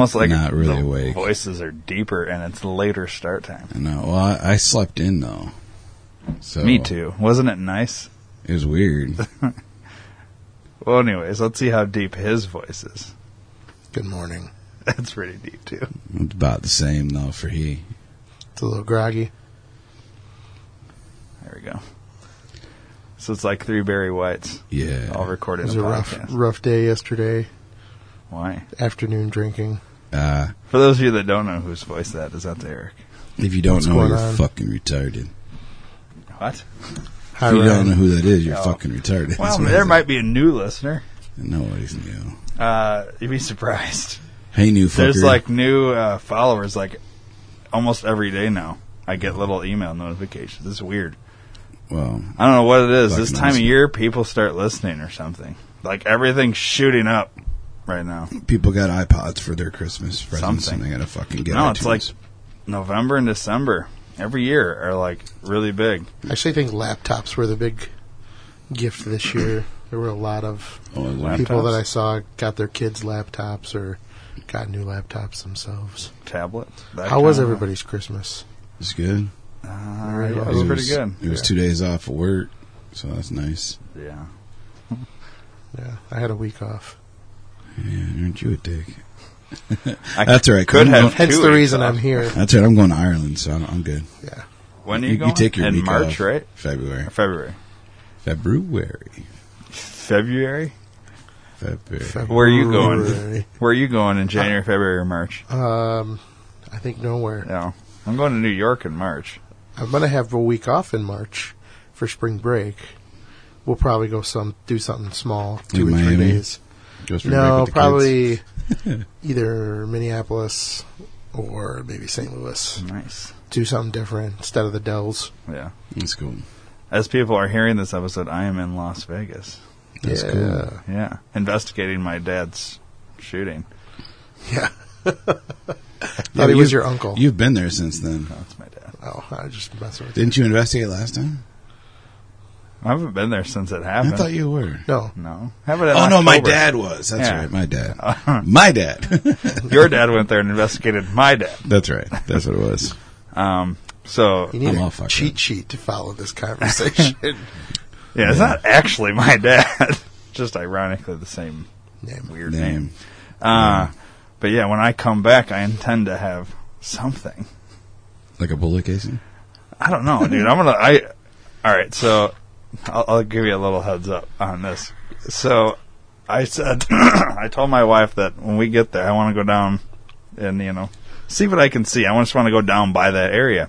Almost like not really the awake. voices are deeper and it's later start time. I know. Well, I, I slept in though. So Me too. Wasn't it nice? It was weird. Well, anyways, let's see how deep his voice is. Good morning. That's pretty deep too. it's about the same though for he. It's a little groggy. There we go. So it's like three Barry Whites Yeah. all It recorded was a a rough, rough day yesterday. Why? Afternoon drinking. Uh, For those of you that don't know whose voice that is, that's Eric. if you don't What's know, going you're on? fucking retarded. What? Hi, if you Ryan. don't know who that is, you're Oh. fucking retarded. Well, That's what there I might be a new listener. No, Nobody's new. Uh, you'd be surprised. Hey, new fucker. There's like new uh, followers like almost every day now. I get little email notifications. It's weird. well, I don't know what it is. This Fucking time of year, people start listening or something. Like everything's shooting up right now. people got iPods for their Christmas presents, Something. and they gotta fucking get. No, it's like November and December every year are like really big. I actually think laptops were the big gift this year. There were a lot of Oh, people that I saw got their kids laptops or got new laptops themselves. Tablets. How was everybody's Christmas? it's good. Uh, Very yeah, it was it pretty good. It was two days off of work, so that's nice. Yeah. Yeah, I had a week off. Yeah, aren't you a dick? That's all right, Could I'm have. going- Hence two the weeks reason off. I'm here. That's right. I'm going to Ireland, so I'm, I'm good. Yeah. When are you, going? take your in week March, off. right? February. Or February. February. February. February. Where are you going? February. Where are you going in January, February, or March? Um, I think nowhere. No, I'm going to New York in March. I'm gonna have a week off in March for spring break. We'll probably go some do something small, two or three Miami? days. Go spring No, with the probably kids. either Minneapolis or maybe St. Louis. Nice. Do something different instead of the Dells. Yeah. That's cool. As people are hearing this episode, I am in Las Vegas. That's yeah. cool. Yeah, investigating my dad's shooting. Yeah. Yeah, Thought he was your uncle. You've been there since then. That's my dad. oh, I was just messing with you. Didn't you investigate last time? I haven't been there since it happened. I thought you were. No. no, haven't in Oh no, my dad was. That's Yeah. right, my dad. my dad. Your dad went there and investigated my dad. That's right. That's what it was. Um, so You need I'm all a fucked cheat up. sheet to follow this conversation. yeah, it's not actually my dad. Just ironically the same Name. weird name. Name. Uh, but yeah, when I come back, I intend to have something. Like a bullet casing? I don't know, dude. I'm gonna. I. All right, so I'll, I'll give you a little heads up on this. So I said, I told my wife that when we get there, I want to go down and you know see what I can see. I just want to go down by that area.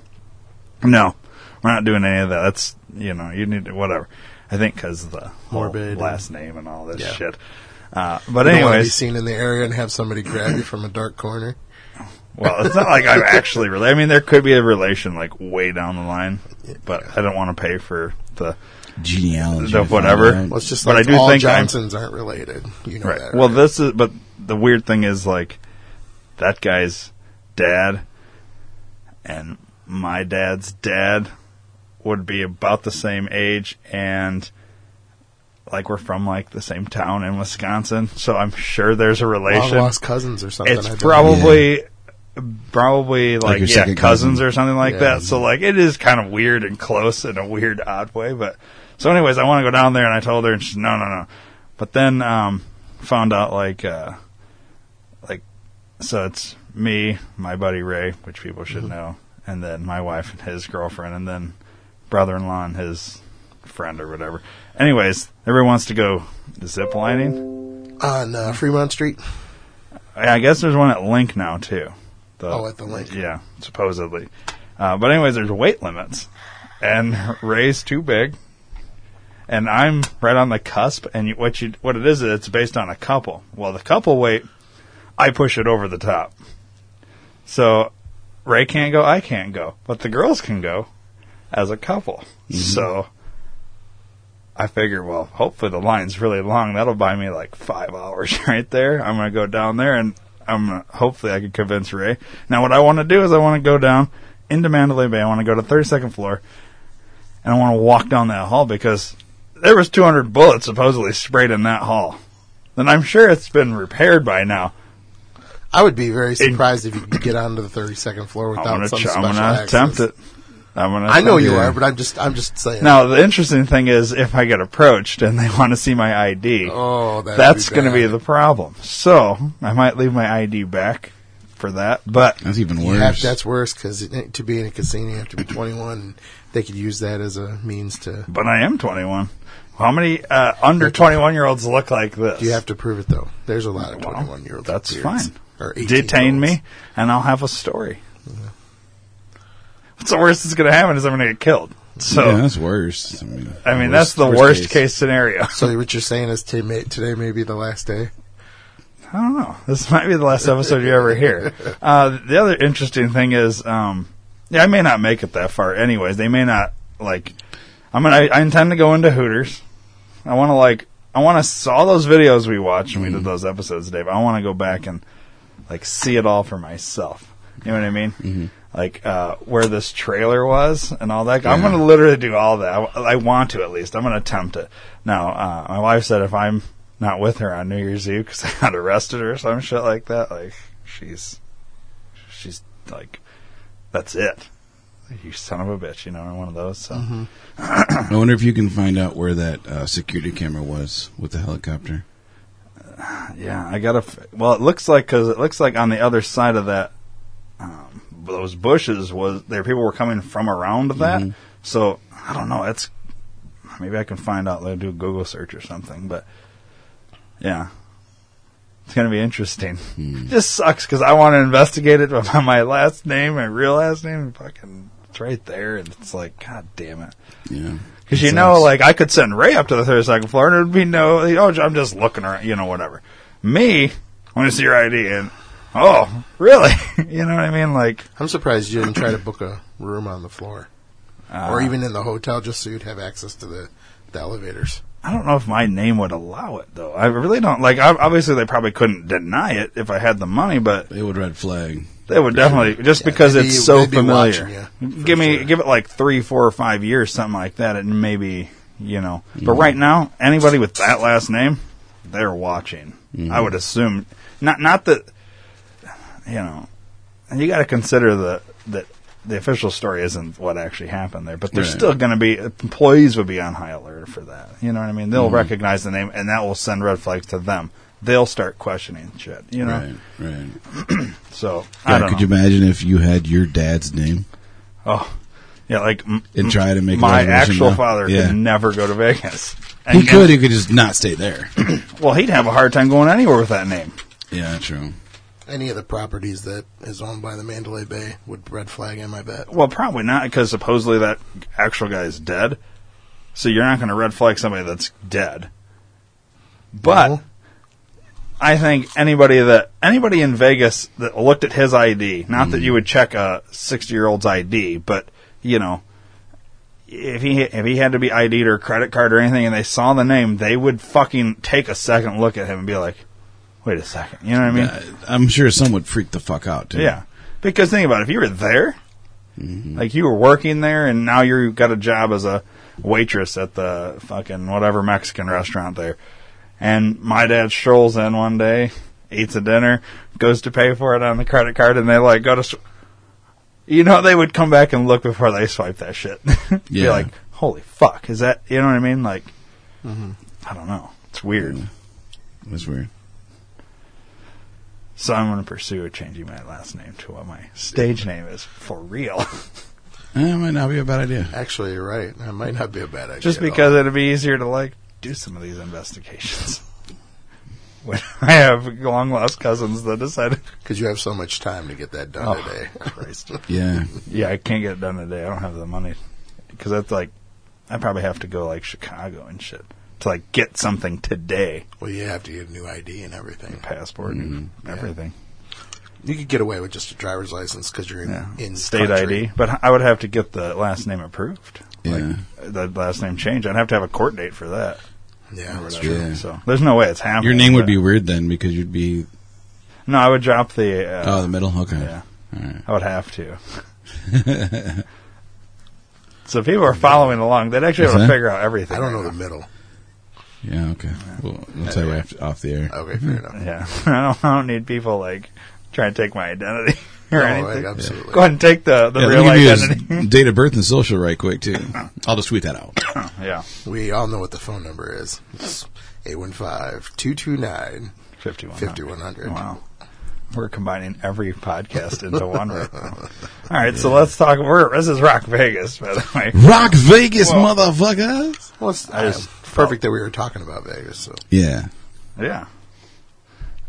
No, we're not doing any of that. That's you know you need to whatever. I think because the Morbid last name and all this Yeah. shit. Uh, but You want to be anyways, seen in the area and have somebody grab you from a dark corner. well, it's not like I'm actually really. I mean, there could be a relation like way down the line, but I don't want to pay for the Genealogy. Find whatever. Well, it's just But like I do all think I'm- Johnsons aren't related. You know right. that. Well, right? this is, but the weird thing is like that guy's dad and my dad's dad would be about the same age and like we're from like the same town in Wisconsin, so I'm sure there's a long relation. lost cousins or something. it's I don't- probably like, your yeah cousins cousin. or something like Yeah. that so like it is kind of weird and close in a weird odd way but so anyways i want to go down there and i told her and she's no no no but then um found out like uh like so it's me my buddy ray which people should know and then my wife and his girlfriend and then brother-in-law and his friend or whatever anyways everyone wants to go zip lining on uh, Fremont Street. I guess there's one at LINQ now too. The- Oh, at the LINQ. Yeah, supposedly. Uh, but anyways, there's weight limits, and Ray's too big, and I'm right on the cusp. And you, what you what it is, it's based on a couple. Well, the couple weight, I push it over the top. So Ray can't go, I can't go, but the girls can go as a couple. So. I figure, well, hopefully the line's really long. That'll buy me like five hours right there. I'm gonna go down there and I'm hopefully I could convince Ray. Now, what I want to do is I want to go down into Mandalay Bay. I want to go to 32nd floor, and I want to walk down that hall because there was 200 bullets supposedly sprayed in that hall. And I'm sure it's been repaired by now. I would be very surprised if you could get onto the 32nd floor I'm without gonna, some ch- I'm gonna access. attempt it. I'm gonna. I know you are, but I'm just I'm just saying. Now the interesting thing is, if I get approached and they want to see my ID, oh, that's going to be the problem. So I might leave my ID back for that. But That's even worse. have, that's worse because to be in a casino, you have to be 21. And they could use that as a means to. but I am 21. How many uh, under 21 year olds look like this? You have to prove it though. There's a lot of 21 year olds. that's fine. Or detain me, and I'll have a story. What's the worst that's going to happen is I'm going to get killed. So yeah, that's worse. I mean, I mean worst- that's the worst, case. scenario. So what you're saying is today may, today may be the last day. I don't know. This might be the last episode you ever hear. Uh, the other interesting thing is, um, yeah, I may not make it that far. Anyways, they may not like. I'm gonna. I intend to go into Hooters. I want to like. I want to all those videos we watched and we did those episodes, Dave. I want to go back and like see it all for myself. You know what I mean? Like uh, where this trailer was and all that. I'm going to literally do all that. I, I want to at least. I'm going to attempt it. Now, uh, my wife said if I'm not with her on New Year's Eve because I got arrested or some shit like that, like she's she's like that's it. You son of a bitch, you know, I'm one of those. So I wonder if you can find out where that uh, security camera was with the helicopter. Yeah, I gotta. f- Well, it looks like because it looks like on the other side of that, um, those bushes was there. People were coming from around that, Mhm. so I don't know. It's maybe I can find out. Like, do a Google search or something. But yeah, it's gonna be interesting. Hmm. Just sucks because I want to investigate it, but my last name, my real last name, fucking, it's right there, and it's like, god damn it. Yeah, Because you know, like I could send Ray up to the thirty second floor, and there'd be no, oh, I'm just looking around, you know, whatever. Me, I want to see your ID, and oh, really? you know what I mean? Like, I'm surprised you didn't try to book a room on the floor uh, or even in the hotel just so you'd have access to the, the elevators. I don't know if my name would allow it though. I really don't. Like, obviously, they probably couldn't deny it if I had the money, but they would red flag. they would definitely just Yeah, because it's be- so they'd be familiar. you, give me, sure. give it like three, four, or five years, something like that, and maybe you know. Mm-hmm. But right now, anybody with that last name, they're watching. Mm-hmm. I would assume not not that you know, and you got to consider the that the official story isn't what actually happened there, but there's Right. still going to be employees would be on high alert for that. You know what I mean? Mm-hmm. They'll recognize the name, and that will send red flags to them. They'll start questioning shit. You know, Right, right. so I Yeah, don't could know. you imagine if you had your dad's name oh, yeah, like m- and try to make my actual now? father Yeah, could never go to Vegas. he And- could. He could just not stay there. Well, he'd have a hard time going anywhere with that name. yeah, true. Any of the properties that is owned by the Mandalay Bay would red flag him, I bet. Well, probably not because supposedly that actual guy is dead. So you're not going to red flag somebody that's dead. But No? I think anybody that anybody in Vegas that looked at his ID, not that mm. you would check a sixty year old's ID, but you know, if he if he had to be ID'd or credit card or anything, and they saw the name, they would fucking take a second look at him and be like, "Wait a second, you know what I mean?" Uh, I'm sure some would freak the fuck out too. Yeah, because think about it, if you were there, like you were working there, and now you've got a job as a waitress at the fucking whatever Mexican restaurant there, and my dad strolls in one day, eats a dinner, goes to pay for it on the credit card, and they like go to. s- You know, they would come back and look before they swipe that shit. yeah. Be like, holy fuck, is that, you know what I mean? Like, I don't know. It's weird. It's weird. So I'm going to pursue changing my last name to what my stage name is for real. Eh, That might not be a bad idea. Actually, you're right. That might not be a bad idea. Just because it'd be easier to like do some of these investigations. when I have long lost cousins that decided, because you have so much time to get that done oh today. Christ, Yeah. yeah, I can't get it done today. I don't have the money because that's like, I probably have to go like Chicago and shit to like get something today, Well, you have to get a new ID and everything. passport and Yeah. everything. You could get away with just a driver's license because you're in, Yeah, in state country. ID, but I would have to get the last name approved. Yeah. The last name change. I'd have to have a court date for that. Yeah, that's true. Yeah. So there's no way it's happening. Your name would be weird then because you'd be No, I would drop the. Uh, oh the middle. Okay. Yeah, All right. I would have to. so people are following along. They'd actually Is have to that? figure out everything. I don't know right the middle. Yeah. Okay. Well, we'll tell you after, off the air. Okay, fair enough. Yeah, I don't, I don't need people like trying to take my identity or No, anything. absolutely. Go ahead and take the, the Yeah, real me give identity. his date of birth and social right quick too. I'll just tweet that out. yeah, We all know what the phone number is. It's 815-229. 5100. 5100. Wow. We're combining every podcast into one right now. All right, so let's talk. We're, this is Rock Vegas, by the way. Rock Vegas, Well- motherfuckers. Well, it's I just perfect that we were talking about Vegas. So, Yeah. Yeah.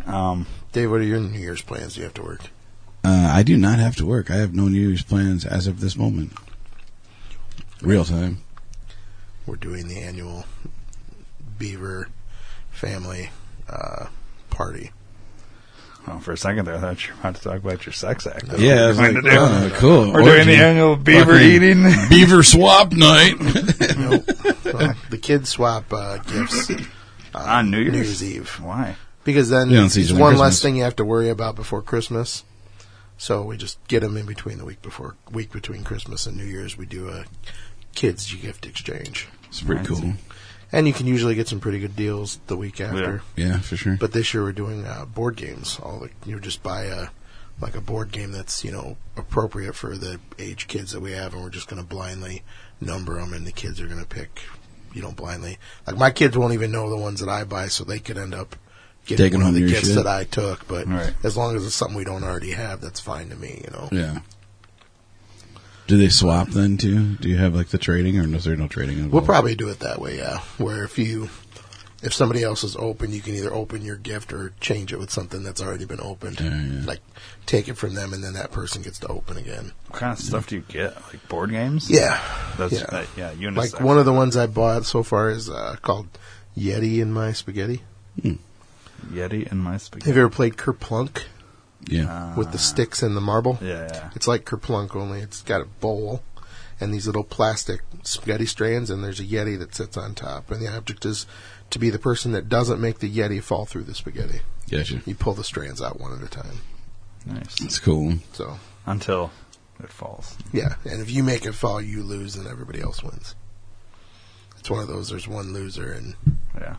Um, Dave, what are your New Year's plans? Do you have to work? Uh, I do not have to work. I have no New Year's plans as of this moment. Real time. We're doing the annual Beaver family uh, party. Oh, for a second there, I thought you were about to talk about your sex act. That's Yeah, I was we're like, to do. oh, cool. We're doing the annual beaver Fucking eating. Beaver swap night. Nope. Well, the kids swap uh, gifts uh, On New Year's? New Year's Eve Why? because then You it's one on less thing you have to worry about before Christmas. So we just get them in between the week before week between Christmas and New Year's. We do a kids gift exchange, It's pretty I cool. See. and you can usually get some pretty good deals the week after. Yeah, for sure. But this year we're doing uh, board games. All the you just buy a like a board game that's you know appropriate for the age kids that we have, and we're just going to blindly number them, and the kids are going to pick. You know, blindly. Like my kids won't even know the ones that I buy, so they could end up getting Taking one of the your gifts shit. that I took. But Right. as long as it's something we don't already have, that's fine to me. You know. yeah. Do they swap then too? Do you have like the trading, or is there no trading involved? We'll probably do it that way, yeah. Where if you, if somebody else is open, you can either open your gift or change it with something that's already been opened. Yeah, yeah. Like take it from them, and then that person gets to open again. What kind of stuff do you get? Like board games? Yeah, That's, yeah. uh, yeah, unisex. like one of the ones I bought so far is uh, called Yeti in my spaghetti. Yeti in my Spaghetti. Have you ever played Kerplunk Yeah. Uh, with the sticks and the marble? Yeah, yeah. It's like Kerplunk, only it's got a bowl and these little plastic spaghetti strands, and there's a Yeti that sits on top. And the object is to be the person that doesn't make the Yeti fall through the spaghetti. Gotcha. You pull the strands out one at a time. Nice. It's cool. So, Until it falls. yeah. And if you make it fall, you lose, and everybody else wins. It's one of those. There's one loser, and Yeah.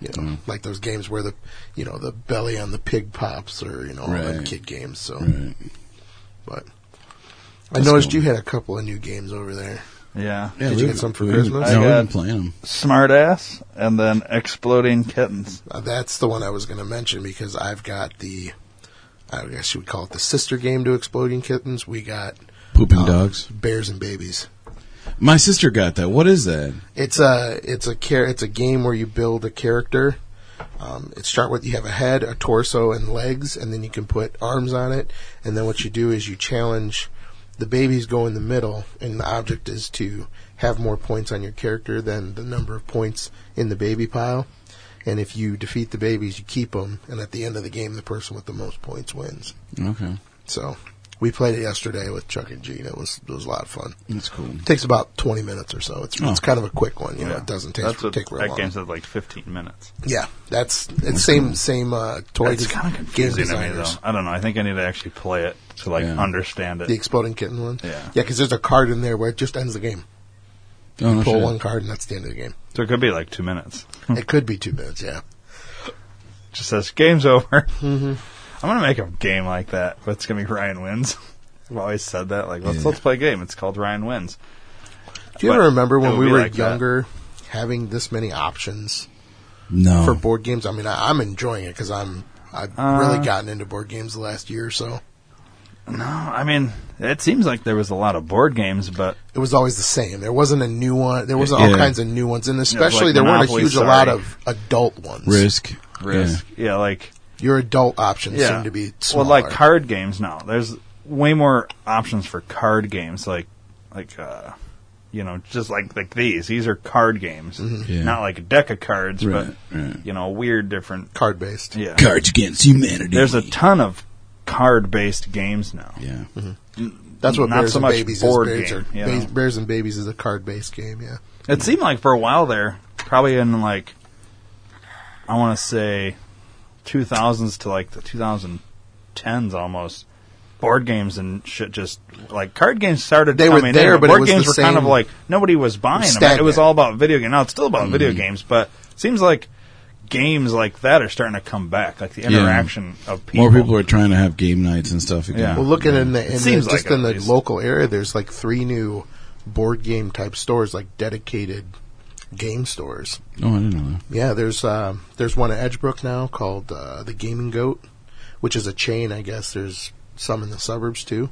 You know, Mm. like those games where the, you know, the belly on the pig pops, or you know, all them kid games. So, Right. but I noticed cool. you had a couple of new games over there. Yeah. Yeah, Did you we- get some for we- Christmas? I we've got- been playing them. Smartass and then exploding kittens. Uh, that's the one I was going to mention because I've got the, I guess you would call it the sister game to Exploding Kittens. We got Pooping um, dogs. Bears and Babies. My sister got that. What is that? It's a it's a char- it's a game where you build a character. Um, it start with you have a head, a torso, and legs, and then you can put arms on it. And then what you do is you challenge the babies go in the middle, and the object is to have more points on your character than the number of points in the baby pile. and if you defeat the babies, you keep them, and at the end of the game, the person with the most points wins. Okay, So we played it yesterday with Chuck and Gene. It was it was a lot of fun. that's cool. It takes about twenty minutes or so. It's Oh. it's kind of a quick one. You know, it doesn't take That's what take real that long. game said like 15 minutes. Yeah, that's it's same same uh, toy It's kind of confusing to me though. I don't know. I think I need to actually play it to like Yeah. understand it. The exploding kitten one. Yeah. yeah, because there's a card in there where it just ends the game. Oh no Pull shit. one card and that's the end of the game. So it could be like two minutes. it could be two minutes. Yeah. Just says game's over. Mm-hmm. I'm gonna make a game like that, but it's gonna be Ryan wins. I've always said that. Like let's Yeah. let's play a game. It's called Ryan wins. Do you But ever remember when we were like that. younger, having this many options No, for board games? I mean, I, I'm enjoying it because I'm I've Uh, really gotten into board games the last year or so. No, I mean it seems like there was a lot of board games, but It was always the same. There wasn't a new one. There wasn't all Yeah. kinds of new ones, and especially like there weren't a Monopoly, huge a sorry. lot of adult ones. risk. risk. Yeah, like Your adult options yeah. seem to be smaller. well, like card games now. There's way more options for card games, like like uh, you know, just like like these. These are card games, Mm-hmm. Yeah. not like a deck of cards, Right, but right. you know, weird different. card based. Yeah, Cards Against Humanity. there's a ton of card-based games now. yeah. That's what Not Bears so and much Babies board is. Bears, game, are- you know? Bears and Babies is a card based game. Yeah. It seemed like for a while there, probably in like, I want to say, 2000s to like the 2010s almost. Board games and shit just like card games started. They were coming there, in, but it board was games the were kind of like nobody was buying them. It was all about video game. Now it's still about mm-hmm. video games, but it seems like games like that are starting to come back. Like the interaction of people. More people are trying to have game nights and stuff again. Yeah. Well, looking in the, in the seems like just it, in the least. local area, there's like three new board game type stores, like dedicated game stores. oh, I didn't know that. Yeah, there's uh, there's one at Edgebrook now called uh, the Gaming Goat, which is a chain. I guess there's some in the suburbs too,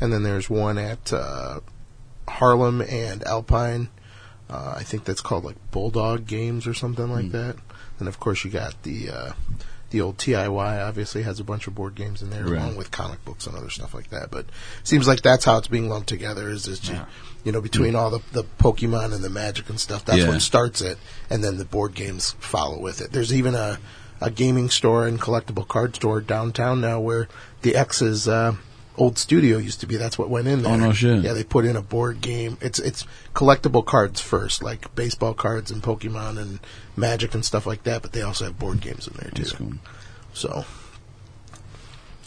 and then there's one at uh, Harlem and Alpine. Uh, I think that's called like Bulldog Games or something like that. And of course, you got the uh, the old TIY. Obviously, has a bunch of board games in there, Right. along with comic books and other stuff like that. But seems like that's how it's being lumped together. Is just Yeah. You know between all the the Pokemon and the Magic and stuff. That's Yeah. what starts it, and then the board games follow with it. There's even a a gaming store and collectible card store downtown now where the X's uh, old studio used to be. That's what went in there. Oh, no shit. Yeah, they put in a board game. It's it's collectible cards first, like baseball cards and Pokemon and Magic and stuff like that. But they also have board games in there too. That's cool. So,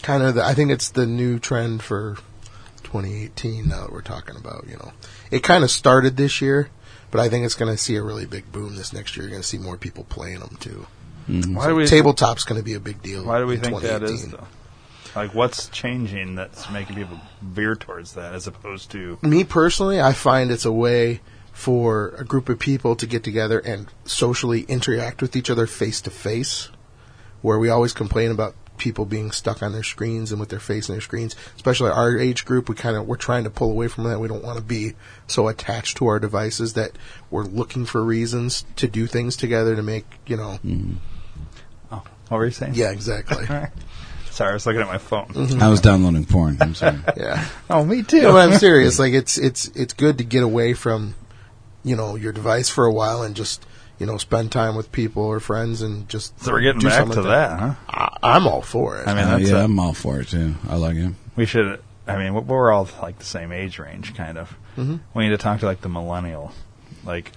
kind of, the, I think it's the new trend for 2018. Now that we're talking about, you know, it kind of started this year, but I think it's going to see a really big boom this next year. You're going to see more people playing them too. Mm-hmm. why do we Tabletop's going to be a big deal. Why do we in think that is though? Like, what's changing that's making people veer towards that as opposed to me personally, I find it's a way for a group of people to get together and socially interact with each other face to face, where we always complain about people being stuck on their screens and with their face in their screens. Especially our age group, we kind of we're trying to pull away from that. We don't want to be so attached to our devices that we're looking for reasons to do things together to make you know. oh what were you saying? Yeah, exactly. Sorry, I was looking at my phone. Mm-hmm. I was downloading porn. I'm sorry. yeah. Oh, me too. No, but I'm serious. Like it's it's it's good to get away from, you know, your device for a while and just you know spend time with people or friends and just. so we're getting do back something to that, huh? I, I'm all for it. I mean, Uh, that's yeah, a- I'm all for it too. I like it. we should. I mean, we're- we're all like the same age range, kind of. Mhm. We need to talk to like the millennial, like.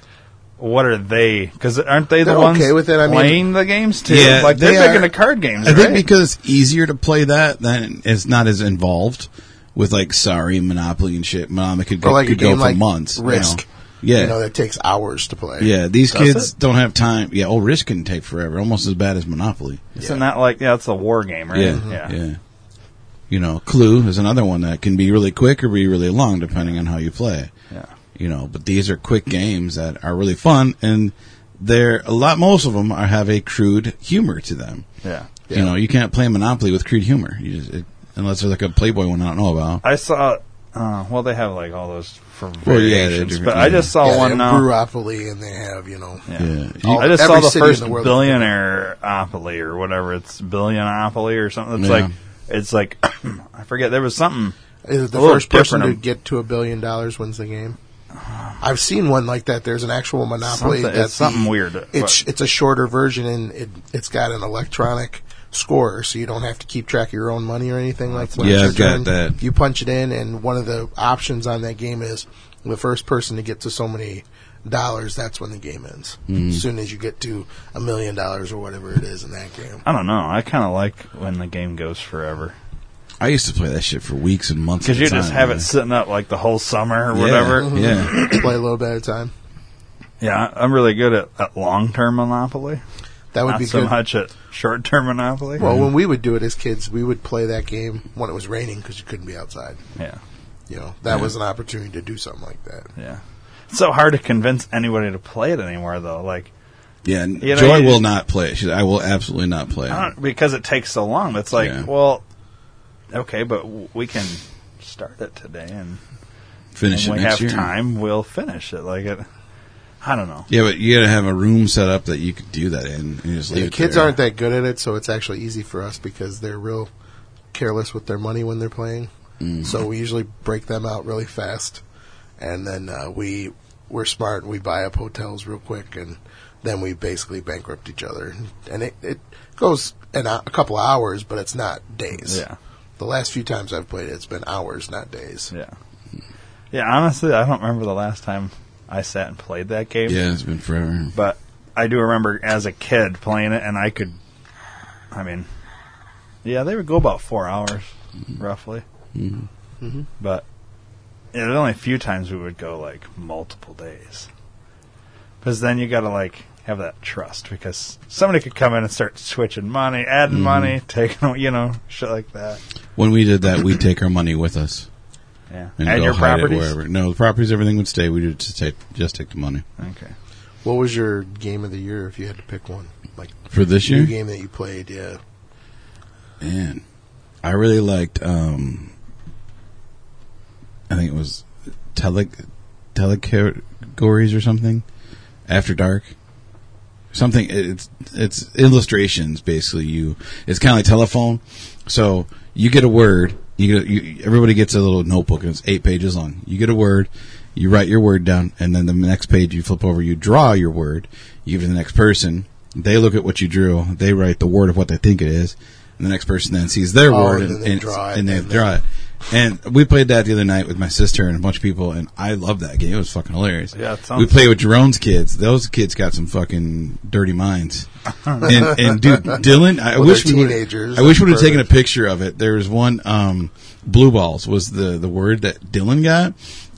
What are they? Because aren't they the They're ones okay with it, I mean- playing the games too? Yeah, like they're they big are- into card games. I think because it's easier to play that, then it's not as involved with like Sorry, Monopoly, and shit. Monopoly could, go like could go game for like months. you know. Risk. Yeah. you know that takes hours to play. yeah, these Does kids it? don't have time. Yeah, oh, Risk can take forever, almost as bad as Monopoly. Isn't that like yeah? It's a war game, right? Yeah, yeah. You know, Clue is another one that can be really quick or be really long, depending on how you play. yeah. You know, but these are quick games that are really fun, and they're a lot. Most of them are have a crude humor to them. yeah. Yeah. You know, you can't play Monopoly with crude humor, you just, it, unless there's like a Playboy one I don't know about. I saw. Uh, well, they have like all those for Well, yeah, they're variations, different, but I just saw Yeah, they one have now. Brewopoly and they have you know. Yeah. Yeah. All- I just saw the first the world- billionaire opoly or whatever. It's billionopoly or something. It's Yeah. like it's like I forget. There was something. Is it the first person to get to a billion dollars wins the game? I've seen one like that. There's an actual Monopoly. Something, that's it's something the- weird. It's but- it's a shorter version and it it's got an electronic score, so you don't have to keep track of your own money or anything like when Yeah, I've got turn. that. You punch it in, and one of the options on that game is the first person to get to so many dollars. That's when the game ends. Mm-hmm. As soon as you get to a million dollars or whatever it is in that game. I don't know. I kind of like when the game goes forever I used to play that shit for weeks and months. because you a just have man. it sitting up like the whole summer or Yeah, whatever. Yeah, Play a little bit at a time. Yeah, I'm really good at, at long term Monopoly. That would Not be so good. much at short term Monopoly. Well, when we would do it as kids, we would play that game when it was raining because you couldn't be outside. yeah, You know, that Yeah. was an opportunity to do something like that. yeah. It's so hard to convince anybody to play it anymore, though. Like, yeah. and You know, Joy you- will not play it. She's, I will absolutely not play it. Don't, because it takes so long. It's like, Yeah. well, okay, but w- we can start it today, and Finish when it we next have year. time, we'll finish it. Like it. I don't know. Yeah, but you gotta have a room set up that you could do that in. And just leave The it kids there. aren't that good at it, so it's actually easy for us because they're real careless with their money when they're playing. Mm. So we usually break them out really fast, and then uh, we we're smart. We buy up hotels real quick, and then we basically bankrupt each other. And it, it goes an, hou- a couple hours, but it's not days. Yeah, The last few times I've played it, it's been hours, not days. yeah, yeah. Honestly, I don't remember the last time I sat and played that game. Yeah, it's been forever. but I do remember as a kid playing it, and I could. I mean, yeah, they would go about four hours, roughly. Mhm. Mhm. But yeah, there's only a few times we would go like multiple days, because then you got to like have that trust because somebody could come in and start switching money, adding Mhm. money, taking you know shit like that. When we did that, we'd take our money with us Yeah, and add go your properties. wherever. No, the properties, everything would stay. We would just take just take the money Okay. What was your game of the year if you had to pick one? Like for this new year. game that you played? Yeah. Man, I really liked. um I think it was tele telecategories or something. After dark, something. It's it's illustrations basically. You it's kind of like telephone. So you get a word. You get you, everybody gets a little notebook and it's eight pages long. You get a word. You write your word down, and then the next page you flip over. You draw your word. You give it to the next person. They look at what you drew. They write the word of what they think it is, and the next person then sees their Oh, word and and, they and, and they and draw it. And we played that the other night with my sister and a bunch of people, and I loved that game. It was fucking hilarious. Yeah, it we played with Jerome's kids. Those kids got some fucking dirty minds. and, and dude, Dylan, I Well, wish we would've- teenagers. I wish we would have taken a picture of it. There was one, um, blue balls was the the word that Dylan got.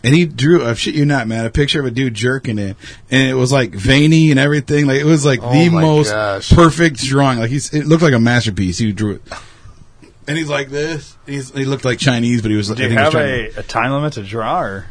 And he drew, I shit you not, man, a picture of a dude jerking it, and it was like veiny and everything. Like it was like Oh the most gosh. perfect drawing. Like he's, it looked like a masterpiece. He drew it, and he's like this. He's, he looked like Chinese, but he was. Do you have a, a time limit to draw, or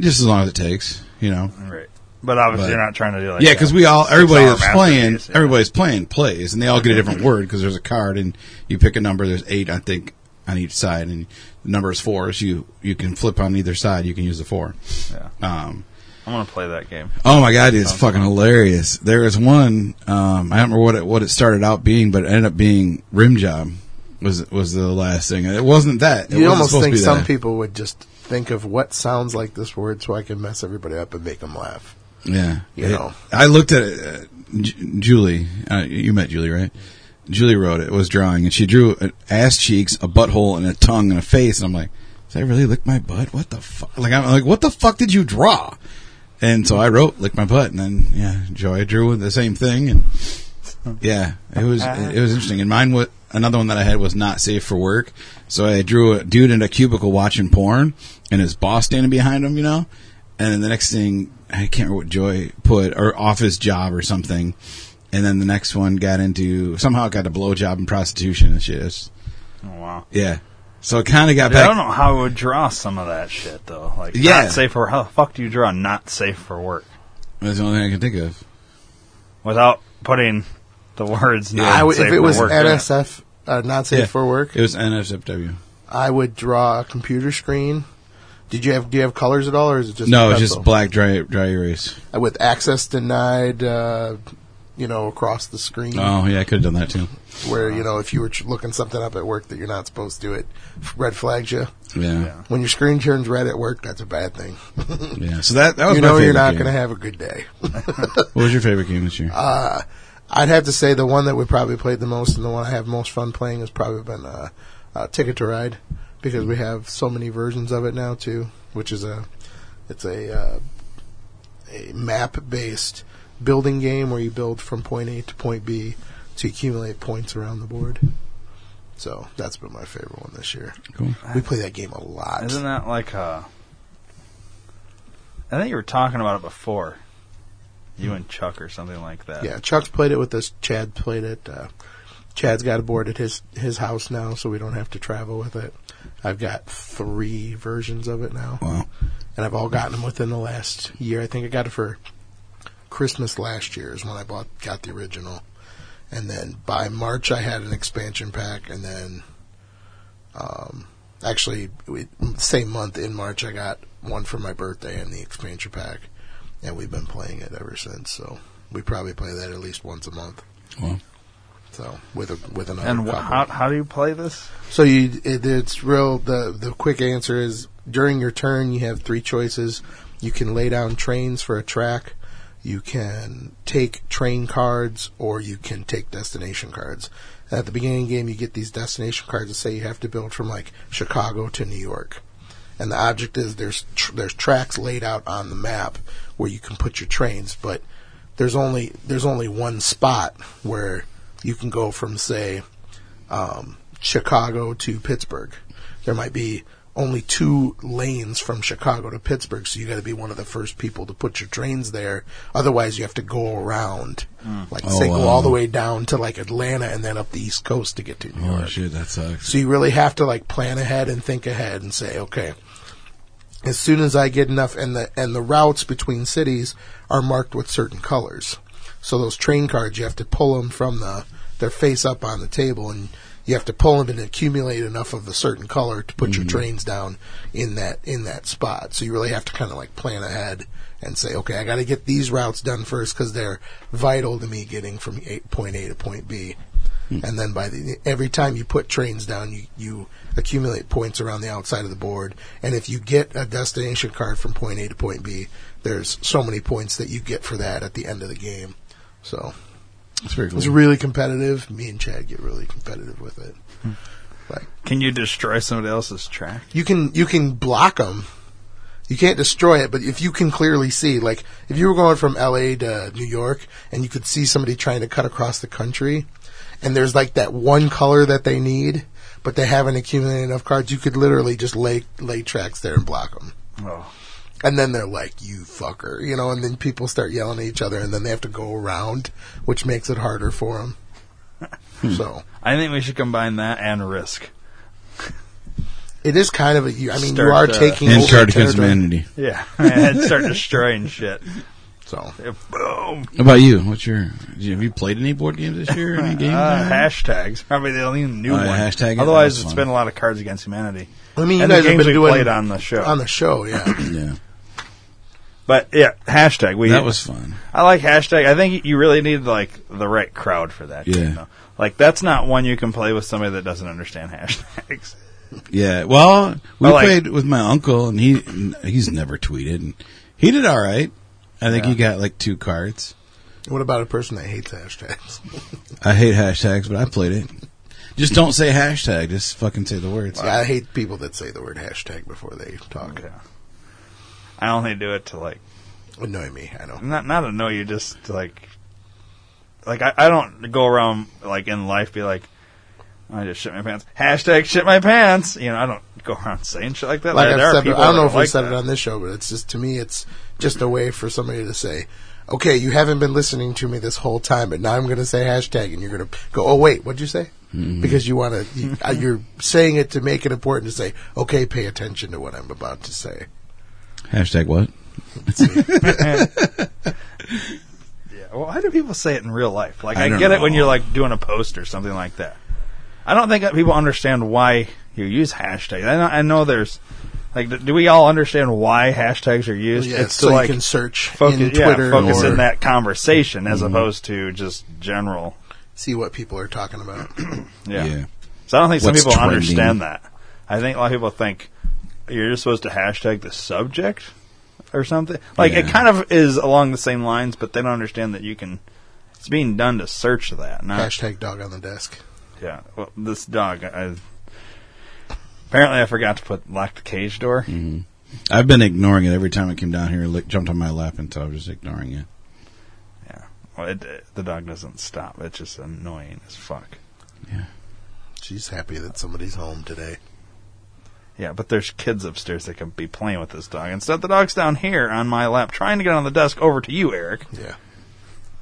just as long as it takes, you know. right? But obviously, But- you're not trying to do like yeah, because we all everybody that's playing, yeah. everybody's playing plays, and they all get a different word because there's a card, and you pick a number. There's eight, I think, on each side, and the number is four. So you you can flip on either side. You can use the four. Yeah. Um, I'm gonna play that game. oh my god, it's Sounds fucking fun. hilarious. There is one. Um, I don't remember what it what it started out being, but it ended up being rim job. Was was the last thing? It wasn't that. It You wasn't almost think some that. people would just think of what sounds like this word so I can mess everybody up and make them laugh. Yeah, You It- know. I looked at it. Uh, J- Julie, uh, you met Julie, right? Julie wrote it. Was drawing, and she drew an ass cheeks, a butthole, and a tongue and a face. And I'm like, did I really lick my butt? What the fuck? Like I'm like, what the fuck did you draw? And so I wrote lick my butt, and then yeah, Joy drew the same thing, and yeah, it was it, was interesting. And mine was another one that I had was not safe for work. So I drew a dude in a cubicle watching porn, and his boss standing behind him, you know. And then the next thing, I can't remember what Joy put, or office job or something. And then the next one got into somehow it got a blowjob and prostitution and shit. It's- Oh wow. yeah. So it kind of got I back. don't know how I would draw some of that shit though. Like Yeah. not safe for how the fuck do you draw not safe for work That's the only thing I can think of. without putting the words not I would, if it was work in it. NSF, uh, not safe Yeah. for work, It was NSFW. I would draw a computer screen. Did you have do you have colors at all, or is it just No, it's pencil? just black dry dry erase. Uh, with access denied, uh, you know, across the screen. Oh yeah, I could have done that too. Where you know, if you were ch- looking something up at work that you're not supposed to, do it red flags you. Yeah, Yeah. When your screen turns red at work, that's a bad thing. yeah. So that that was you my know, favorite you're not going to have a good day. What was your favorite game this year? I'd have to say the one that we probably played the most and the one I have most fun playing has probably been uh, uh, Ticket to Ride because we have so many versions of it now too. Which is a it's a uh, a map based building game where you build from point A to point B to accumulate points around the board. So that's been my favorite one this year. cool. We play that game a lot. Isn't that like uh I think you were talking about it before. You and Chuck or something like that. Yeah, Chuck's played it with us. Chad played it. Uh, Chad's got a board at his his house now, so we don't have to travel with it. I've got three versions of it now, Wow. and I've all gotten them within the last year. I think I got it for Christmas last year is when I bought got the original, and then by March I had an expansion pack, and then um, actually we, same month in March I got one for my birthday and the expansion pack, and we've been playing it ever since. So we probably play that at least once a month. Wow. So with a with another And wh- couple. how how do you play this? So you, it, it's real. The the quick answer is during your turn, you have three choices. You can lay down trains for a track. You can take train cards, or you can take destination cards. At the beginning of the game, you get these destination cards that say you have to build from like Chicago to New York. And the object is there's tr- there's tracks laid out on the map where you can put your trains, but there's only there's only one spot where you can go from say um, Chicago to Pittsburgh. There might be only two lanes from Chicago to Pittsburgh, so you got to be one of the first people to put your trains there. Otherwise, you have to go around, hmm. like Oh, say, go wow. all the way down to like Atlanta and then up the East Coast to get to New Oh York. shit, that sucks. So you really have to like plan ahead and think ahead and say, okay, as soon as I get enough, and the and the routes between cities are marked with certain colors. So those train cards, you have to pull them from the they're face up on the table, and you have to pull them and accumulate enough of a certain color to put your mm-hmm. trains down in that in that spot. So you really have to kind of like plan ahead and say, okay, I got to get these routes done first because they're vital to me getting from point A to point B. Hmm. And then by the every time you put trains down, you you accumulate points around the outside of the board. And if you get a destination card from point A to point B, there's so many points that you get for that at the end of the game. So That's very cool. it's really competitive. Me and Chad get really competitive with it. Hmm. Like Can you destroy somebody else's track? you can you can block them. You can't destroy it, but if you can clearly see, like if you were going from L.A. to New York and you could see somebody trying to cut across the country, and there's like that one color that they need, but they haven't accumulated enough cards, you could literally just lay lay tracks there and block them. Oh. And then they're like, "You fucker," you know. And then people start yelling at each other, and then they have to go around, which makes it harder for them. so I think we should combine that and risk. it is kind of a. I mean, Start, you are uh, taking and over Against. Humanity. Yeah. and start destroying shit. So Boom. How about you? What's your? Have you played any board games this year? Any games? Uh, hashtags. Probably the only new yeah, one. hashtag it? Otherwise, it's fun. been a lot of Cards Against Humanity. I mean, you and guys the have games been we doing played on the show. on the show, yeah. yeah, but yeah, hashtag. We that was fun. I like hashtag. I think you really need like the right crowd for that. Yeah. Game, though. Like that's not one you can play with somebody that doesn't understand hashtags. Yeah. Well, we I like- played with my uncle, and he he's never tweeted, and he did all right. I think he got like two cards. what about a person that hates hashtags? I hate hashtags, but I played it. Just don't say hashtag. Just fucking say the words. Yeah, I hate people that say the word hashtag before they talk. Yeah. I only do it to like Annoy me, I know. not not annoy you, just to, like like I, I don't go around like in life be like I just shit my pants. Hashtag shit my pants. You know, I don't go around saying shit like that. Like There- I've there are said, I don't know that if we said that. it on this show, but it's just to me, it's just a way for somebody to say, "Okay, you haven't been listening to me this whole time, but now I'm going to say hashtag, and you're going to go, oh wait, what'd you say?" Mm-hmm. Because you want to, you, uh, you're saying it to make it important to say, "Okay, pay attention to what I'm about to say." Hashtag what? Yeah. Well, why do people say it in real life? Like, I I, don't get it when you're like doing a post or something like that. I don't think that people understand why you use hashtag. I know, I know there's Like, do we all understand why hashtags are used? Yeah, it's so to you can search focus, in yeah, Twitter focus or in that conversation as mm-hmm. opposed to just general. see what people are talking about. Yeah. Yeah. So I don't think some people trending. understand that. I think a lot of people think you're just supposed to hashtag the subject or something. Like it kind of is along the same lines, but they don't understand that you can. It's being done to search that, not Hashtag dog on the desk. yeah. Well, this dog. I, apparently, I forgot to put lock the cage door. Mm-hmm. I've been ignoring it every time it came down here. It jumped on my lap until I was just ignoring it. Yeah. Well, it, it- the dog doesn't stop. It's just annoying as fuck. Yeah, she's happy that somebody's home today. Yeah, but there's kids upstairs that can be playing with this dog. Instead, the dog's down here on my lap trying to get on the desk over to you, Eric. Yeah.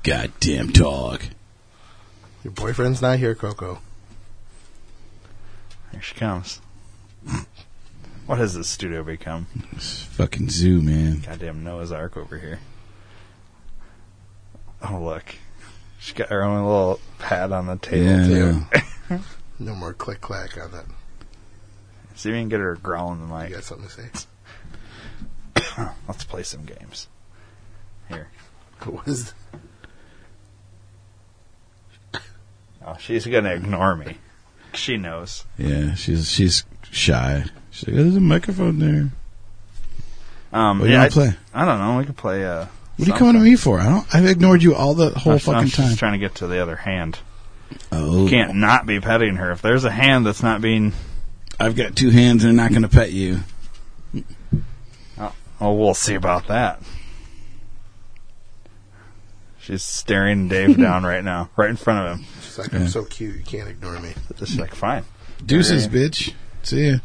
Goddamn dog. Your boyfriend's not here, Coco. Here she comes. What has this studio become? It's fucking zoo, man. Goddamn Noah's Ark over here. Oh, look. She got her own little pad on the table, Yeah, too. know. No more click clack on that. See if we can get her growling growl in the You mic. got something to say? Let's play some games. Here. What is Oh, she's going to ignore me. She knows. Yeah, she's she's shy. She's like, oh, there's a microphone there. Um, What do you yeah, want I, play? I don't know. We could play. Uh, What are you coming to me for? I don't. I've ignored you all the whole I'm fucking just time. trying to get to the other hand. Oh, Can't not be petting her. If there's a hand that's not being, I've got two hands and they're not going to pet you. oh, we'll see about that. She's staring Dave down right now, right in front of him. She's like, I'm so cute, you can't ignore me. Just like, fine. Deuces, Very- bitch. See ya.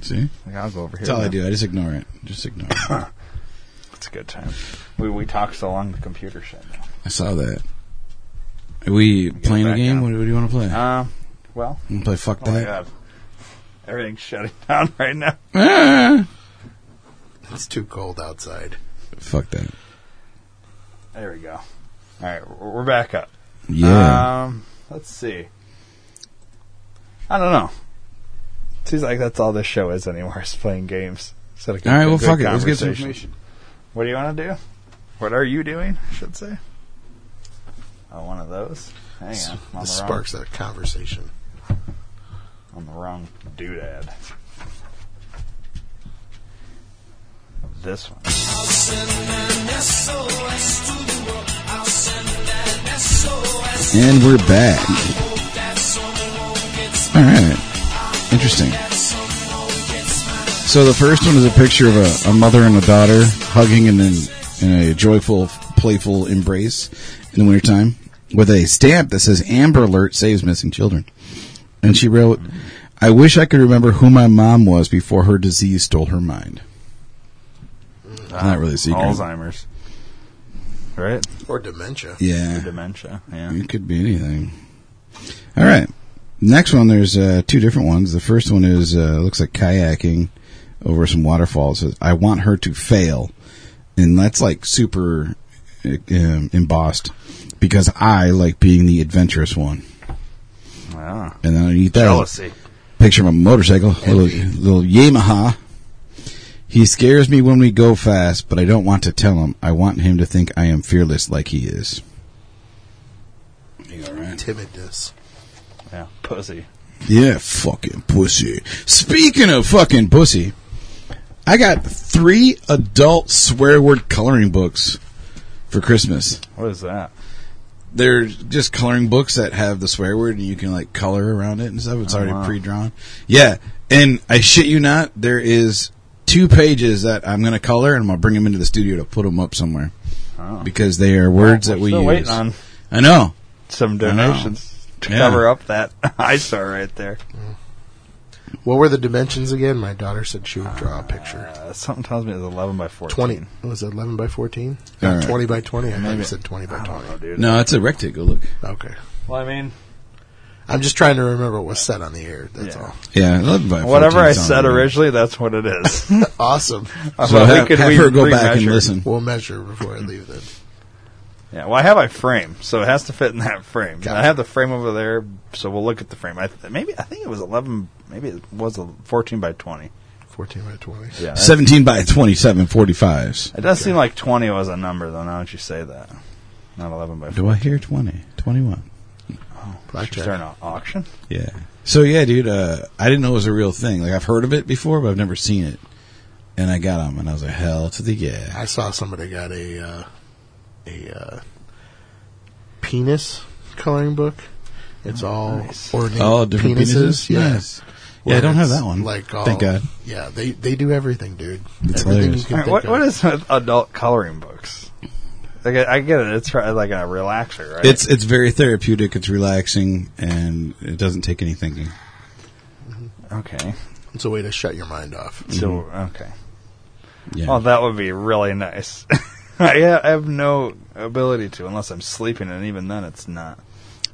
See, Like, I'll go over here. that's all I do. I just ignore it. Just ignore it. It's a good time. We we talk so long the computer shut down. I saw that. Are we Get playing a game? What, what do you want to play? Um, well, You wanna play fuck oh my that. God, everything's shutting down right now. Ah! It's too cold outside. Fuck that. There we go. All right, we're we're back up. Yeah. Um, let's see. I don't know. Seems like that's all this show is anymore is playing games. Instead of all right. Well, good fuck it. Let's get some conversation. information. What do you want to do? What are you doing? I should say. Oh, one of those. Hang on. I'm on This the sparks a conversation. On the wrong doodad. This one. And we're back. All right. Interesting. So the first one is a picture of a, a mother and a daughter hugging in, in a joyful, playful embrace in the wintertime with a stamp that says Amber Alert saves missing children. And she wrote, I wish I could remember who my mom was before her disease stole her mind. Not really a secret. Alzheimer's. Right? Or dementia. Yeah. Dementia. Yeah. It could be anything. All right. Next one, there's uh, two different ones. The first one is uh, looks like kayaking over some waterfalls. I want her to fail, and that's like super uh, um, embossed because I like being the adventurous one. Wow. And then underneath that, is Jealousy. a picture of a motorcycle, a little, little Yamaha. He scares me when we go fast, but I don't want to tell him. I want him to think I am fearless like he is. You all right? Timidness. Yeah. Pussy. Yeah, fucking pussy. Speaking of fucking pussy, I got three adult swear word coloring books for Christmas. What is that? They're just coloring books that have the swear word and you can like color around it and stuff. It's Oh, already wow. pre-drawn. Yeah, and I shit you not, there is two pages that I'm going to color and I'm going to bring them into the studio to put them up somewhere Oh. because they are words Well, that we're we still use. waiting on I know. some know. donations to Yeah. cover up that eyesore right there. Mm. What were the dimensions again? My daughter said she would draw a picture. Uh, something tells me it's 11 by 14. 20. Was it 11 by 14? All right. 20 by 20? I thought Maybe- you said 20 by 20. know. No, it's a rectangle. Look. Okay. Well, I mean, I'm just trying to remember what was said on the air. That's Yeah. all. Yeah, 11 by whatever 14 I sounds said right. originally, that's what it is. Awesome. So Well, we have, could have re- her go back and remeasure. listen. We'll measure before I leave then. Yeah, well, I have my frame, so it has to fit in that frame. I have the frame over there, so we'll look at the frame. I th- maybe I think it was 11. Maybe it was a 14 by 20. 14 by 20. Yeah, 17 by 27 45s. it does seem like twenty was a number though. Now that you say that, not eleven by. Do I hear 20? 21. Blackjack. Is there an au- auction? Yeah. So yeah, dude, uh, I didn't know it was a real thing. Like I've heard of it before, but I've never seen it. And I got them, and I was like, hell to the yeah. I saw somebody got a uh, a uh, penis coloring book. It's all nice. ornate Oh, different penises. penises. Yeah. Nice. Yeah, I don't have that one. Like all, Thank God. Yeah, they they do everything, dude. It's everything hilarious. you can All right, think what of. what is adult coloring books? Like I, I get it. It's like a relaxer, right? It's it's very therapeutic. It's relaxing, and it doesn't take any thinking. okay. It's a way to shut your mind off. So Mm-hmm. okay. Yeah. Well, that would be really nice. I have no ability to unless I'm sleeping, and even then, it's not.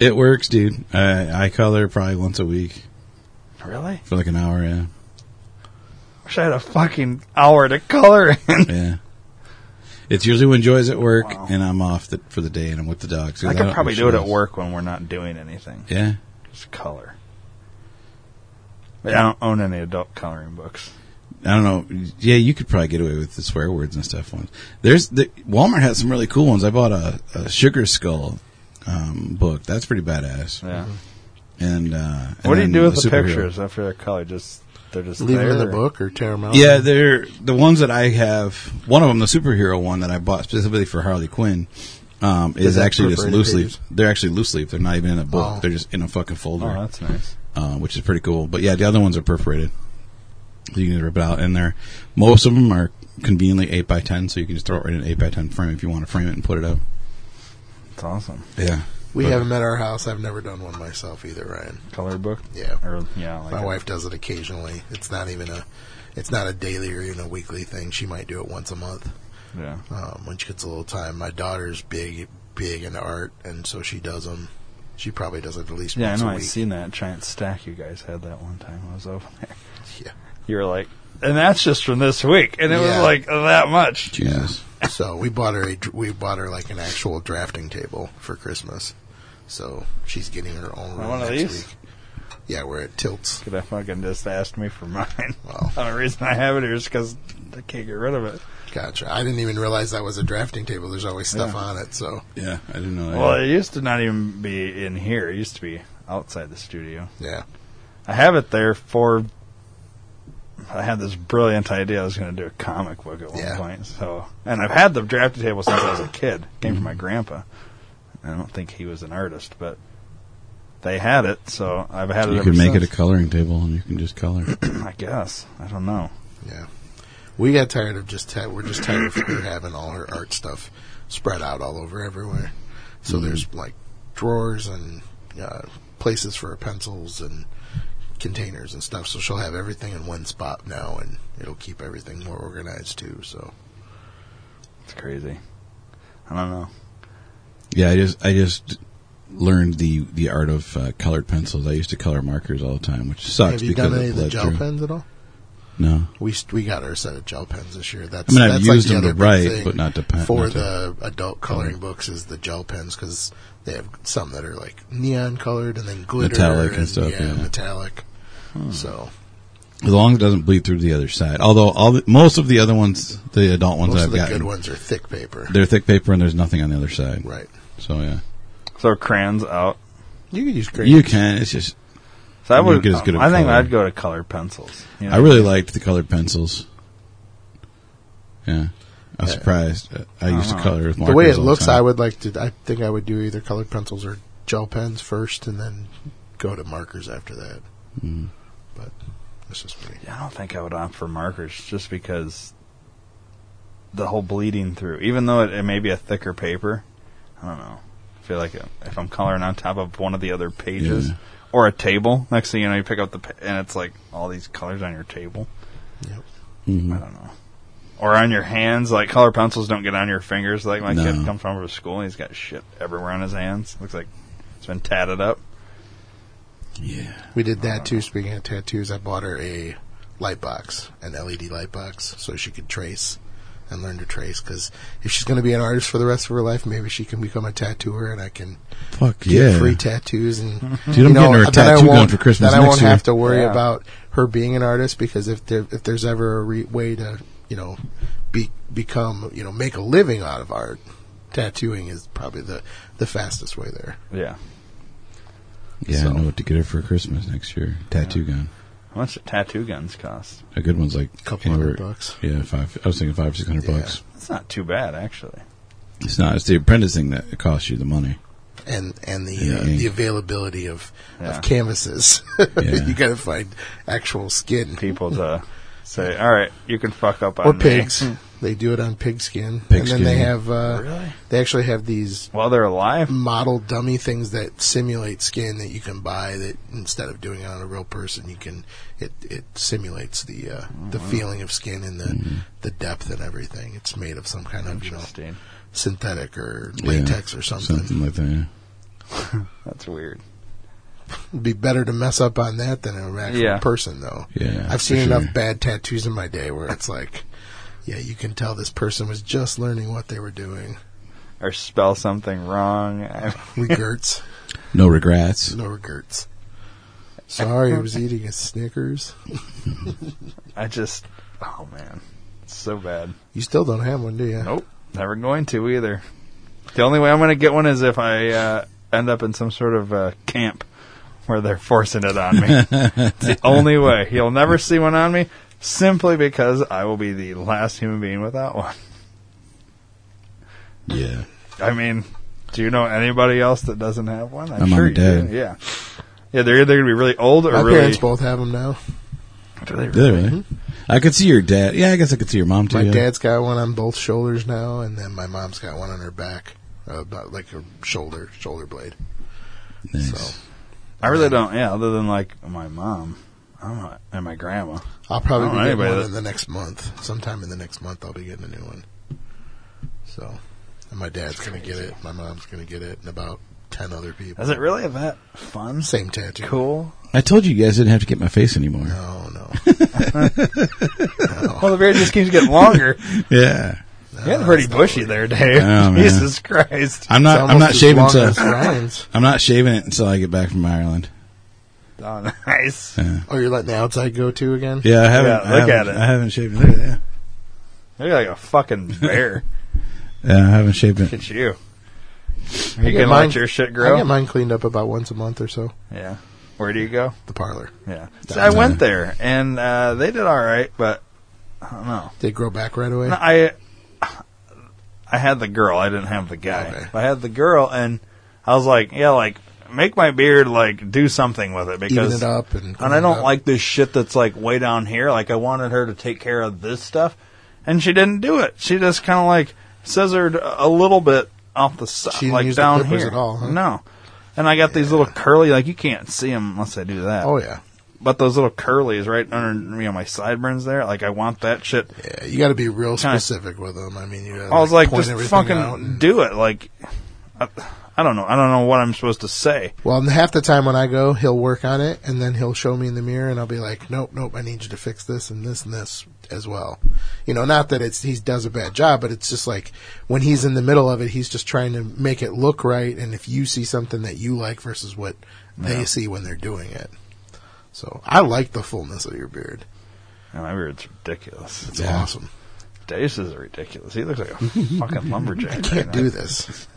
it works, dude. I, I color probably once a week Really? for like an hour. Yeah. Wish I had a fucking hour to color in. Yeah. It's usually when Joy's at work Wow. and I'm off the, for the day and I'm with the dogs. 'cause I could don't probably do it at work when we're not doing anything. Yeah. Just color. But I don't own any adult coloring books. I don't know. Yeah, you could probably get away with the swear words and stuff. Ones. There's the Walmart has some really cool ones. I bought a, a Sugar Skull um, book. That's pretty badass. Yeah. And, uh, and What do you do with the, superhero. pictures after they're colored? Just they're just Leave them in the book or tear them out. Yeah, they're the ones that I have. One of them, the superhero one that I bought specifically for Harley Quinn, um, is Is actually just loose leaf. They're actually loose leaf. They're not even in a book. Oh. They're just in a fucking folder, Oh, that's nice. uh, which is pretty cool. But yeah, the other ones are perforated. You can rip it out, in they're most of them are conveniently eight by ten, so you can just throw it right in an eight by ten frame if you want to frame it and put it up. It's awesome. Yeah, We But- have them at our house. I've never done one myself either, Ryan. Color book? Yeah. Or yeah, like My a- wife does it occasionally. It's not even a, it's not a daily or even a weekly thing. She might do it once a month Yeah. um, when she gets a little time. My daughter's big, big into art, and so she does them. She probably does it at least Yeah, I know. a I week. seen that giant stack you guys had that one time. I was over there. Yeah. You were like, and that's just from this week, and it Yeah. was like that much. Jesus. So we bought her a dr- we bought her like an actual drafting table for Christmas. So she's getting her own room One of next these? week. Yeah, where it tilts. Could have fucking just asked me for mine. Wow. The only reason I have it here is because I can't get rid of it. Gotcha. I didn't even realize that was a drafting table. There's always stuff Yeah. on it. So Yeah, I didn't know that. Well, it used to not even be in here. It used to be outside the studio. yeah, I have it there for. I had this brilliant idea. I was going to do a comic book at one Yeah. point. So, and I've had the drafting table since I was a kid. It came from my grandpa. I don't think he was an artist, but they had it, so I've had it. you ever can make it a coloring table, and you can just color. I guess I don't know. yeah. We got tired of just ta- we're just tired of her having all her art stuff spread out all over everywhere. So Mhm. there's like drawers and uh, places for her pencils and containers and stuff. So she'll have everything in one spot now, and it'll keep everything more organized too. So It's crazy. I don't know. Yeah, I just I just learned the the art of uh, colored pencils. I used to color markers all the time, which sucks have you because done any of the gel through. pens at all? No, We we got our set of gel pens this year. That's I mean I've that's like used the them to other write, but not to pen. for not to- the adult coloring books is the gel pens because they have some that are like neon colored and then glitter Metallic and stuff, Yeah, yeah. metallic. So as long as it doesn't bleed through to the other side. Although all the, most of the other ones, the adult ones most I've of the gotten, good ones are thick paper. they're thick paper and there's nothing on the other side. Right. So yeah, So crayons out. You could use crayons. you can. It's just So I You would. get as good I think color. I'd go to colored pencils. You know? I really liked the colored pencils. Yeah, I was Yeah. surprised. I used to Uh-huh. color with the way it looks, time. I would like to. I think I would do either colored pencils or gel pens first, and then go to markers after that. Mhm. But that's just me. Yeah, I don't think I would opt for markers just because the whole bleeding through, even though it, it may be a thicker paper, I don't know. I feel like if I'm coloring on top of one of the other pages Yeah. or a table, next thing you know, you pick up the pa- and it's like all these colors on your table. Mhm. I don't know. Or on your hands, like color pencils don't get on your fingers. Like my No. kid comes home from school and he's got shit everywhere on his hands. Looks like it's been tatted up. Yeah. We did that too. Speaking of tattoos, I bought her a light box, an LED light box, so she could trace and learn to trace. Because if she's going to be an artist for the rest of her life, maybe she can become a tattooer, and I can Fuck get yeah. free tattoos. And Dude, I'm know, getting her a then I tattoo gun won't- for Christmas Then I next won't year. have to worry Yeah. about her being an artist because if there if there's ever a re- way to you know be become you know make a living out of art, tattooing is probably the the fastest way there. Yeah. Yeah, So- I know what to get her for Christmas next year. Tattoo gun. How much do tattoo guns cost? A good one's like a Couple hundred bucks. Yeah, five. I was thinking five, six hundred Yeah. bucks. That's not too bad, actually. It's not. It's the apprenticing that costs you the money. and and the Yeah, uh, the availability of Yeah. of canvases. Yeah. you got to find actual skin People to say, all right, you can fuck up on or me." pigs. they do it on pig skin, and then they have uh, Really? they actually have these While they're alive? model dummy things that simulate skin that you can buy. That instead of doing it on a real person, you can it it simulates the uh, the feeling of skin and the Mm-hmm. the depth and everything. It's made of some kind of you know Interesting. synthetic or Yeah, latex or something. Something like that. yeah. That's weird. It'd be better to mess up on that than an actual Yeah. person, though. Yeah, I've seen for enough sure. bad tattoos in my day where it's like, yeah, you can tell this person was just learning what they were doing. Or spell something wrong. Regrets, No regrets. no regrets. Sorry, I was eating a Snickers. I just, oh man, it's so bad. You still don't have one, do you? Nope, never going to either. The only way I'm going to get one is if I uh, end up in some sort of uh, camp where they're forcing it on me. it's the only way. You'll never see one on me simply because I will be the last human being without one. Yeah. I mean, do you know anybody else that doesn't have one? I'm My mom sure and you dad. do. Yeah. Yeah, they're either going to be really old or My really. parents both have them now. Do they Did they really? I could see your dad. Yeah, I guess I could see your mom too. My yeah. dad's got one on both shoulders now, and then my mom's got one on her back, uh, about like her shoulder shoulder blade. Nice. So I really don't. Yeah, other than like my mom, I don't and my grandma. I'll probably be don't know getting one that- in the next month. Sometime in the next month, I'll be getting a new one. So, and my dad's gonna get it. My mom's gonna get it, and about ten other people. Is it really that fun? Same tattoo. Cool. I told you guys didn't have to get my face anymore. No, no. Well, the beard just keeps getting longer. Yeah. You're pretty bushy there, Dave. Oh, Jesus Christ! I'm not. I'm not shaving long till. as Ryan's. I'm not shaving it until I get back from Ireland. Oh, nice. Yeah. Oh, you're letting the outside go too again? Yeah, I haven't. Yeah, I look haven't- at it. I haven't shaved it. Look at that. You're like a fucking bear. Yeah, I haven't shaved Look it. at you. You can mine- let your shit grow. I get mine cleaned up about once a month or so. Yeah. Where do you go? The parlor. Yeah. See, I went there and uh, they did all right, but I don't know. They grow back right away. No, I I had the girl. I didn't have the guy. Okay. I had the girl, and I was like, yeah, like make my beard like do something with it because it up and. and I don't like this shit that's like way down here. Like I wanted her to take care of this stuff, and she didn't do it. She just kind of like scissored a little bit off the side, like down here. at all, huh? No. And I got these little curly, like you can't see them unless I do that. Oh yeah, But those little curlies right under you know my sideburns there, like I want that shit. yeah. You got to be real specific with them. I mean, you. Gotta, I was like, point just fucking and- do it. Like, I, I don't know. I don't know what I'm supposed to say. Well, half the time when I go, he'll work on it, and then he'll show me in the mirror, and I'll be like, "Nope, nope, I need you to fix this and this and this as well." You know, not that it's he does a bad job, but it's just like when he's in the middle of it, he's just trying to make it look right. And if you see something that you like versus what they see when they're doing it, so I like the fullness of your beard. And my beard's ridiculous. It's Yeah. awesome. Dave's is ridiculous. He looks like a fucking lumberjack. I can't do this.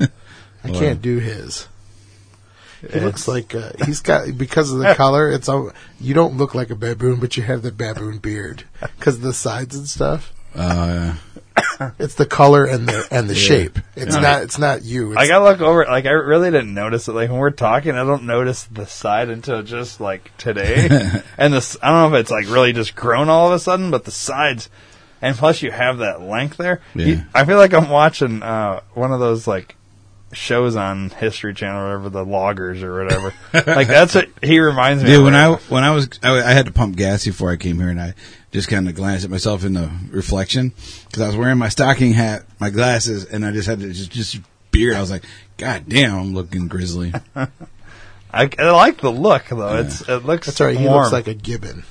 I Wow. can't do his. He It's- looks like uh, he's got because of the color. It's all you don't look like a baboon, but you have the baboon beard because of the sides and stuff. Uh, It's the color and the and the Yeah. shape. It's Yeah. not. It's not you. It's, I gotta look over. Like I really didn't notice it. Like when we're talking, I don't notice the side until just like today. and this, I don't know if it's like really just grown all of a sudden, but the sides, and plus you have that length there. Yeah. You- I feel like I'm watching uh, one of those like shows on History Channel, or whatever the loggers or whatever. like that's what he reminds me. Of. Dude, of when I right when I was I, I had to pump gas before I came here, and I just kind of glanced at myself in the reflection because I was wearing my stocking hat, my glasses, and I just had to just just beard. I was like, God damn, I'm looking grizzly. I, I like the look though. It's it looks that's all right. He looks like a gibbon.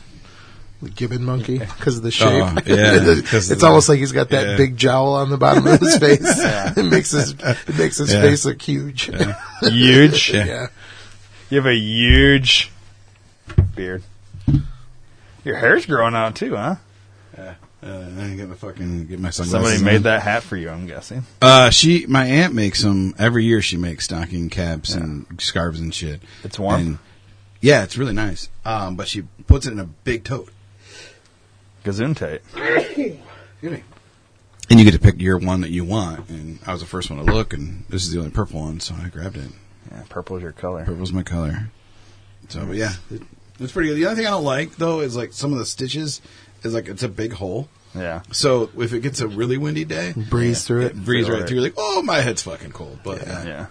The gibbon monkey because of the shape. Oh, yeah, 'cause of it's the- almost like he's got that yeah. big jowl on the bottom of his face. it makes his it makes his Yeah. face look huge. Huge. Yeah. yeah. You have a huge beard. Your hair's growing out too, huh? Uh, I get my fucking get my sunglasses. Somebody on. made that hat for you, I'm guessing. Uh, she, my aunt makes them every year. She makes stocking caps and scarves and shit. It's warm? And, yeah, it's really nice. Um, but she puts it in a big tote. Gesundheit. And you get to pick your one that you want. And I was the first one to look, and this is the only purple one, so I grabbed it. Yeah, purple's your color. Purple's my color. So, but yeah, it, it's pretty good. The only thing I don't like though is like some of the stitches is like it's a big hole. Yeah. So if it gets a really windy day, Breeze through it. it breeze Feel right it. through. Like, oh, my head's fucking cold. But Yeah. yeah, Yeah.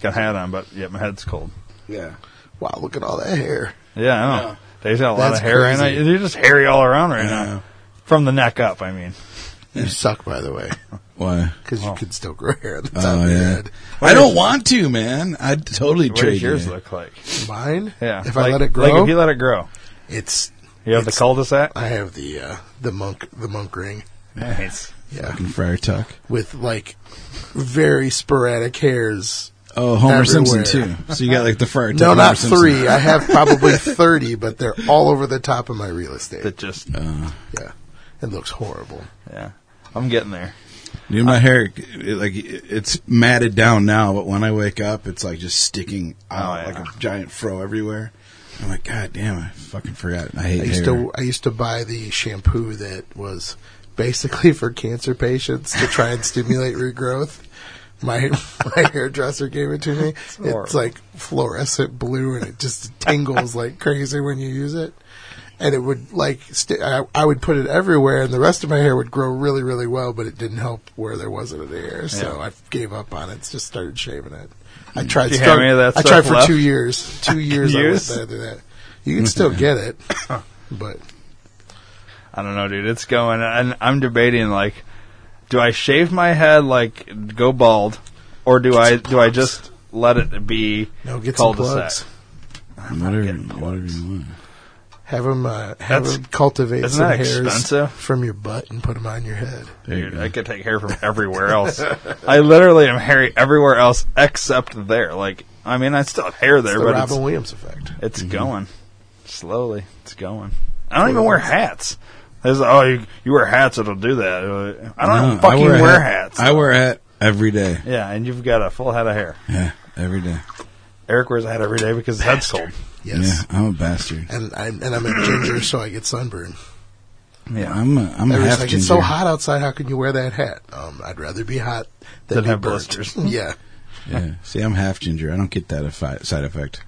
Got a hat on, but yeah, my head's cold. yeah. Wow, look at all that hair. Yeah, I know. Yeah. Dave's got a lot That's of hair right now. crazy. You're just hairy all around right Yeah. now. From the neck up, I mean. You suck, by the way, Why? because Oh. you can still grow hair on the top Oh of your yeah. head. I don't want to, man. I'd totally What trade does yours you. look like? Mine, Yeah. If like, I let it Like grow, if you let it grow. it's You have the It's- cul-de-sac? I have the uh, the monk the monk ring. Nice. Yeah, Fucking Friar Tuck. with like very sporadic hairs. Oh, Homer Simpson too. So you got like the Friar Tuck. No, Homer not Simpson. three. I have probably thirty, but they're all over the top of my real estate. That just, Uh, Yeah, it looks horrible. yeah. I'm getting there. dude, my hair, it, like it's matted down now, but when I wake up, it's like just sticking out Oh, yeah. like a giant fro everywhere. I'm like, God damn, I fucking forgot. I hate I used hair. to I used to buy the shampoo that was basically for cancer patients to try and stimulate regrowth. My my hairdresser gave it to me. It's, horrible. like fluorescent blue, and it just tingles like crazy when you use it. And it would like st- I, I would put it everywhere, and the rest of my hair would grow really, really well, but it didn't help where there wasn't any hair. So Yeah. I gave up on it. Just started shaving it. I tried. Do you have any of that I tried for left? two years. Two years. I went Years? there to that. You can still get it, but I don't know, dude. It's going, and I'm debating like, do I shave my head like go bald, or do I do I just let it be no, get some cul-de-sac? plugs. whatever, getting whatever you want. Have them uh, have That's- them cultivate isn't some that hairs expensive? from your butt and put them on your head. There you Dude, go. I could take hair from everywhere else. I literally am hairy everywhere else except there. Like, I mean, I still have hair there, but It's the but Robin it's, Williams effect. it's going slowly. It's going. I don't even wear hats. There's oh, you, you wear hats, it'll do that. Uh, I don't No, even fucking wear wear, hat. hats. I wear a hat every day. Yeah, and you've got a full head of hair. Yeah, every day. Eric wears a hat every day because his head's cold. Yes. Yeah, I'm a bastard. And I'm and I'm a ginger, so I get sunburn. Yeah. I'm a, I'm a half like, ginger. it's so hot outside. How can you wear that hat? Um, I'd rather be hot than Than be have burnt. blisters. yeah. Yeah. See, I'm half ginger. I don't get that effi- side effect.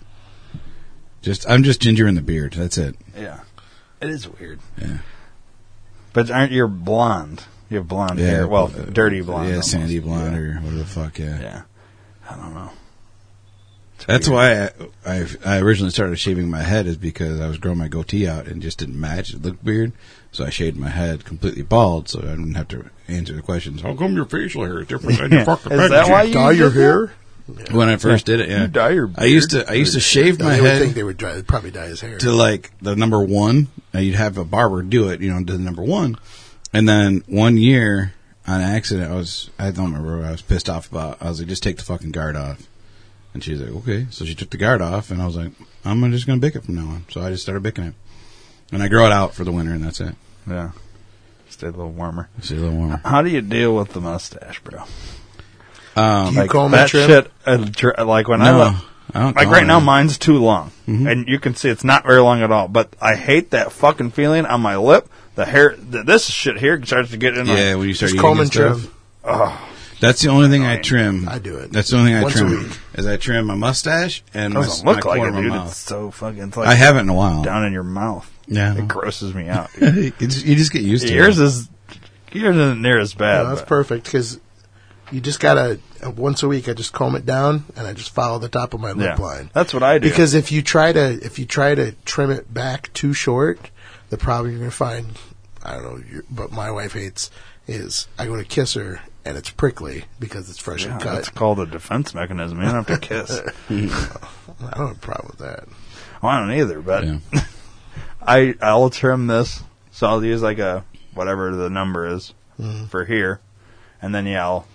Just I'm just ginger in the beard. That's it. Yeah. It is weird. Yeah. But aren't you blonde? You have blonde Yeah. hair. Well, uh, dirty blonde. Yeah, almost. sandy blonde Yeah. or whatever the fuck. Yeah. Yeah. I don't know. It's That's weird. why I, I I originally started shaving my head is because I was growing my goatee out and just didn't match. It looked weird, so I shaved my head completely bald, so I didn't have to answer the questions. How come your facial hair is different than your fucking Is that why you Dye your hair? When I first did it, yeah. You dye your I used to I used to shave No, my they would head think they would they'd probably dye his hair. to like the number one. You'd have a barber do it, you know, to the number one. And then one year on accident, I was, I don't remember what I was pissed off about. I was like, just take the fucking guard off. And she's like, okay. So she took the guard off and I was like, I'm just going to bick it from now on. So I just started bicking it. And I grow it out for the winter and that's it. Yeah. Stay a little warmer. Stay a little warmer. How do you deal with the mustache, bro? Um, You like comb and that trim? shit. Uh, dr- like when I no, let, I don't like right it. now, mine's too long, Mhm. and you can see it's not very long at all. But I hate that fucking feeling on my lip. The hair, th- this shit here starts to get in. Yeah, my, when you start Just eating and and trim. oh, That's the only thing I trim. I do it. That's the only thing I Once a trim. week. Is I trim my mustache and my, doesn't my look like it, dude. mouth. It's so fucking. It's like I haven't in a while. down in your mouth. Yeah. It grosses me out. you, just, get used to yours it. is yours isn't near as bad. No, that's but- perfect because you just gotta uh, once a week. I just comb it down and I just follow the top of my lip yeah, line. that's what I do. Because if you try to if you try to trim it back too short, the problem you're gonna find, I don't know, but my wife hates is I go to kiss her and it's prickly because it's fresh yeah, and that's cut. called a defense mechanism. You don't have to kiss. I don't have a problem with that. well, I don't either, but Yeah. I I'll trim this, so I'll use like a whatever the number is Mm-hmm. for here, and then yeah, I'll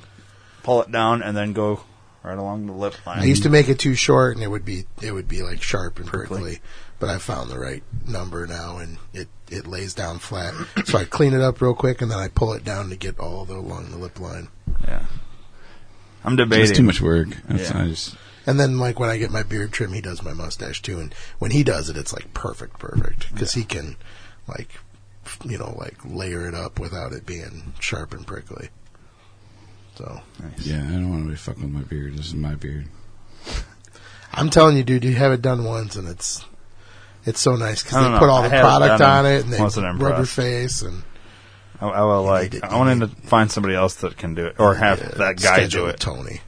pull it down and then go right along the lip line. I used to make it too short, and it would be it would be like sharp and Prickly. prickly. But I found the right number now, and it it lays down flat. so I clean it up real quick, and then I pull it down to get all the along the lip line. yeah, I'm debating. It's too much work. That's, Yeah. I just, And then like when I get my beard trim, he does my mustache too, and when he does it, it's like perfect, perfect because he can like you know like layer it up without it being sharp and prickly. So Nice. yeah, I don't want to be fucking with my beard. This is my beard. I'm telling you, dude, you have it done once, and it's it's so nice because they know. put all I the product on it, and they rub your face, and I, I will like. to- I wanted to find somebody else that can do it, or have uh, that guy do it. Tony.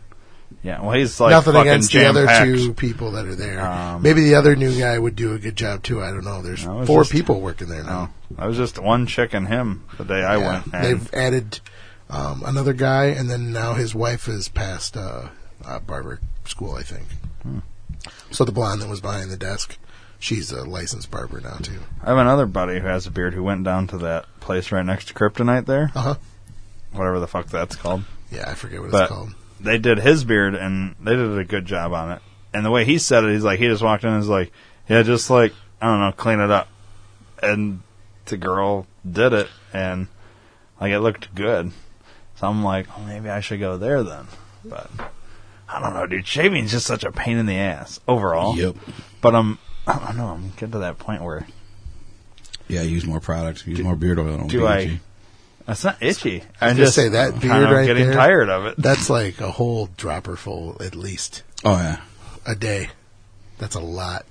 Yeah, well, he's like Nothing against the other two people that are there. Um, Maybe the other new guy would do a good job too. I don't know. There's four just- people working there now. No, I was just one chick and him the day I went. And They've added um, another guy, and then now his wife has passed uh, uh, barber school, I think. Hmm. So the blonde that was behind the desk, she's a licensed barber now too. I have another buddy who has a beard who went down to that place right next to Kryptonite there, Uh huh. whatever the fuck that's called. Yeah, I forget what But- it's called. They did his beard and they did a good job on it. And the way he said it, he's like, he just walked in and was like, yeah, just like, I don't know, clean it up. And the girl did it and like it looked good. So I'm like, oh, maybe I should go there then. But I don't know, dude. Shaving's just such a pain in the ass overall. Yep. But I'm, I don't know, I'm getting to that point where Yeah, use more products. Use more beard oil. Don't do be I- itchy. It's not itchy. I was I'm just say, that kind beard of right getting there- tired of it. That's like a whole dropper full at least Oh yeah. a day. That's a lot.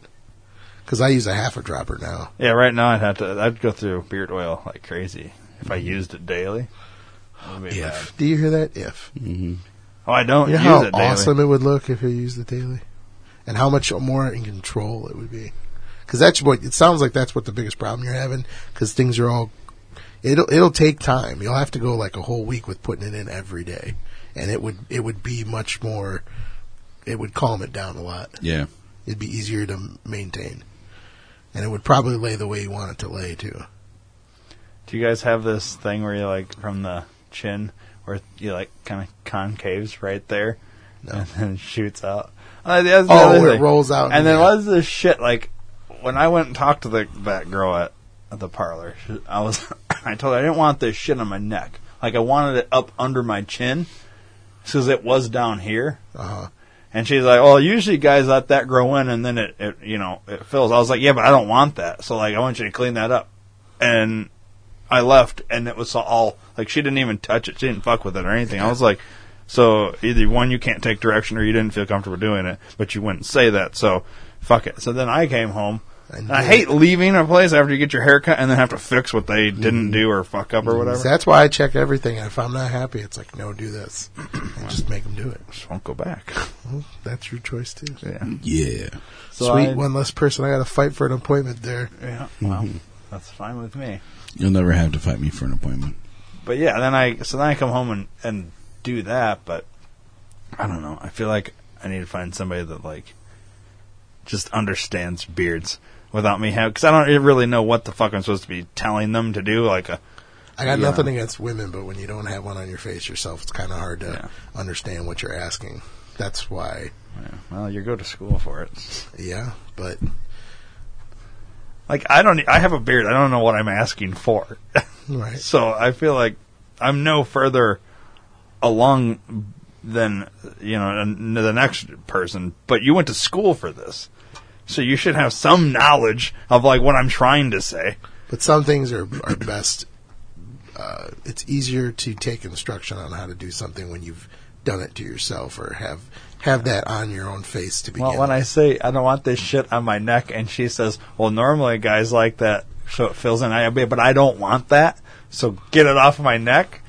Because I use a half a dropper now. Yeah, right now I'd have to. I'd go through beard oil like crazy if I mm-hmm. used it daily. That would be bad. If do you hear that? If hmm Oh, I don't you know use how it daily. awesome it would look if you used it daily, and how much more in control it would be. Because that's what it sounds like. That's what the biggest problem you're having. Because things are all. It'll it'll take time. You'll have to go like a whole week with putting it in every day, and it would it would be much more. It would calm it down a lot. Yeah. It'd be easier to maintain, and it would probably lay the way you want it to lay too. Do you guys have this thing where you like from the chin where you like kind of concaves right there No. and then shoots out? Uh, that's Oh, it thing. rolls out. And then yeah. what's this shit like? When I went and talked to the that girl at, at the parlor, she, I was I told her I didn't want this shit on my neck. Like I wanted it up under my chin, because it was down here. Uh-huh. And she's like, "Well, usually guys let that grow in, and then it, it, you know, it fills." I was like, "Yeah, but I don't want that. So like, I want you to clean that up." And I left, and it was all like she didn't even touch it. She didn't fuck with it or anything. I was like, "So either one, you can't take direction, or you didn't feel comfortable doing it, but you wouldn't say that. So fuck it." So then I came home. And And I hate leaving a place after you get your hair cut and then have to fix what they didn't mm-hmm. do or fuck up or mm-hmm. whatever. That's why I check everything. If I'm not happy, it's like, no, do this. And just make them do it. Just won't go back. Well, that's your choice too. Yeah. Yeah. So Sweet, I- one less person I got to fight for an appointment there. Yeah. Well, mm-hmm. that's fine with me. You'll never have to fight me for an appointment. But yeah, then I so then I come home and and do that, but I don't know. I feel like I need to find somebody that like just understands beards without me having because I don't really know what the fuck I'm supposed to be telling them to do. Like a I got Yeah. nothing against women, but when you don't have one on your face yourself, it's kind of hard to Yeah. understand what you're asking. That's why, well, you go to school for it. yeah. But Like I don't. I have a beard. I don't know what I'm asking for. right, So I feel like I'm no further along than you know the next person. But you went to school for this, so you should have some knowledge of like what I'm trying to say. but some things are are best. Uh, it's easier to take instruction on how to do something when you've done it to yourself or have have that on your own face to begin. Well, when I say I don't want this shit on my neck, and she says, "Well, normally guys like that, so it fills in." I but I don't want that, so get it off my neck.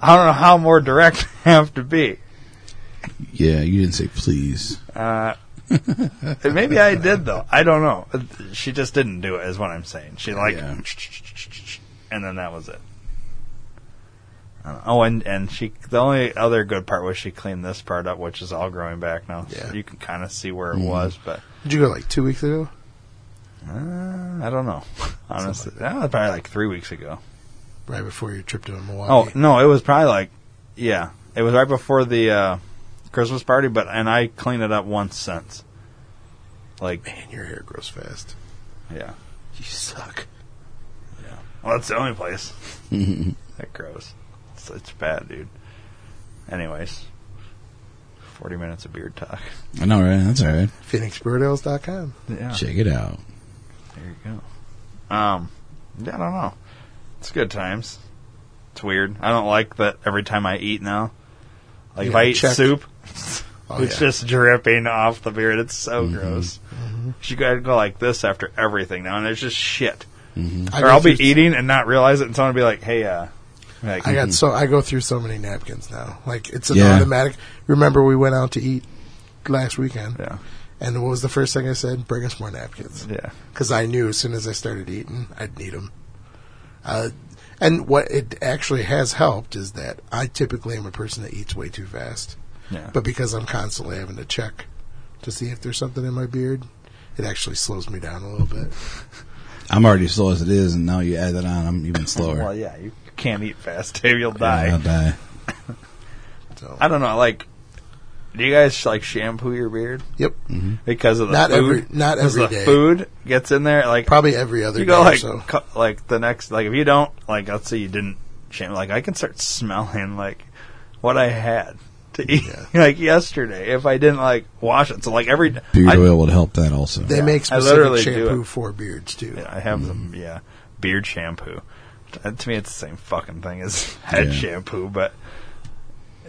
I don't know how more direct I have to be. Yeah, you didn't say please. Uh, maybe I did though. I don't know. She just didn't do it. Is what I'm saying. She like, Yeah. and then that was it. Uh, oh, and and she the only other good part was she cleaned this part up, which is all growing back now. So Yeah. you can kind of see where it Mhm. was, but did you go like two weeks ago? Uh, I don't know. Honestly, that was probably like three weeks ago. Right before your trip to Oh Milwaukee. no, it was probably like, yeah, it was right before the uh, Christmas party. But and I cleaned it up once since. Like, Man, your hair grows fast. yeah, You suck. Yeah. Well, that's the only place that grows. It's, it's bad, dude. Anyways, forty minutes of beard talk. I know, right? That's all right. PhoenixBirdales.com. Yeah, Check it out. there you go. Um, yeah, I don't know. It's good times. It's weird. I don't like that every time I eat now. Like You if I eat check. soup, Oh, it's yeah. just dripping off the beard. It's so gross. You gotta go like this after everything now, and it's just shit. I or go I'll be through- eating and not realize it, and someone will be like, "Hey, uh, like, I got so I go through so many napkins now. Like it's an Yeah. automatic. Remember, we went out to eat last weekend, yeah, and what was the first thing I said? Bring us more napkins, yeah, because I knew as soon as I started eating, I'd need them. Uh, and what it actually has helped is that I typically am a person that eats way too fast, yeah." but because I'm constantly having to check to see if there's something in my beard, it actually slows me down a little bit. I'm already slow as it is, and now you add that on, I'm even slower. well, yeah, you can't eat fast, Dave. You'll die. I'll die. So, I don't know. Like, do you guys like shampoo your beard yep, because of the Not food? every- not 'Cause every the day. food gets in there. Like, probably every other you day go or like so. cu- like the next like if you don't like let's say you didn't shampoo like I can start smelling like what I had to eat Yeah. like yesterday if I didn't like wash it. So like every Beard I, oil would help that also. They Yeah, make I specific literally do shampoo it. for beards too. Yeah, I have them. Mm-hmm. Yeah, beard shampoo. Uh, To me, it's the same fucking thing as head Yeah. shampoo, but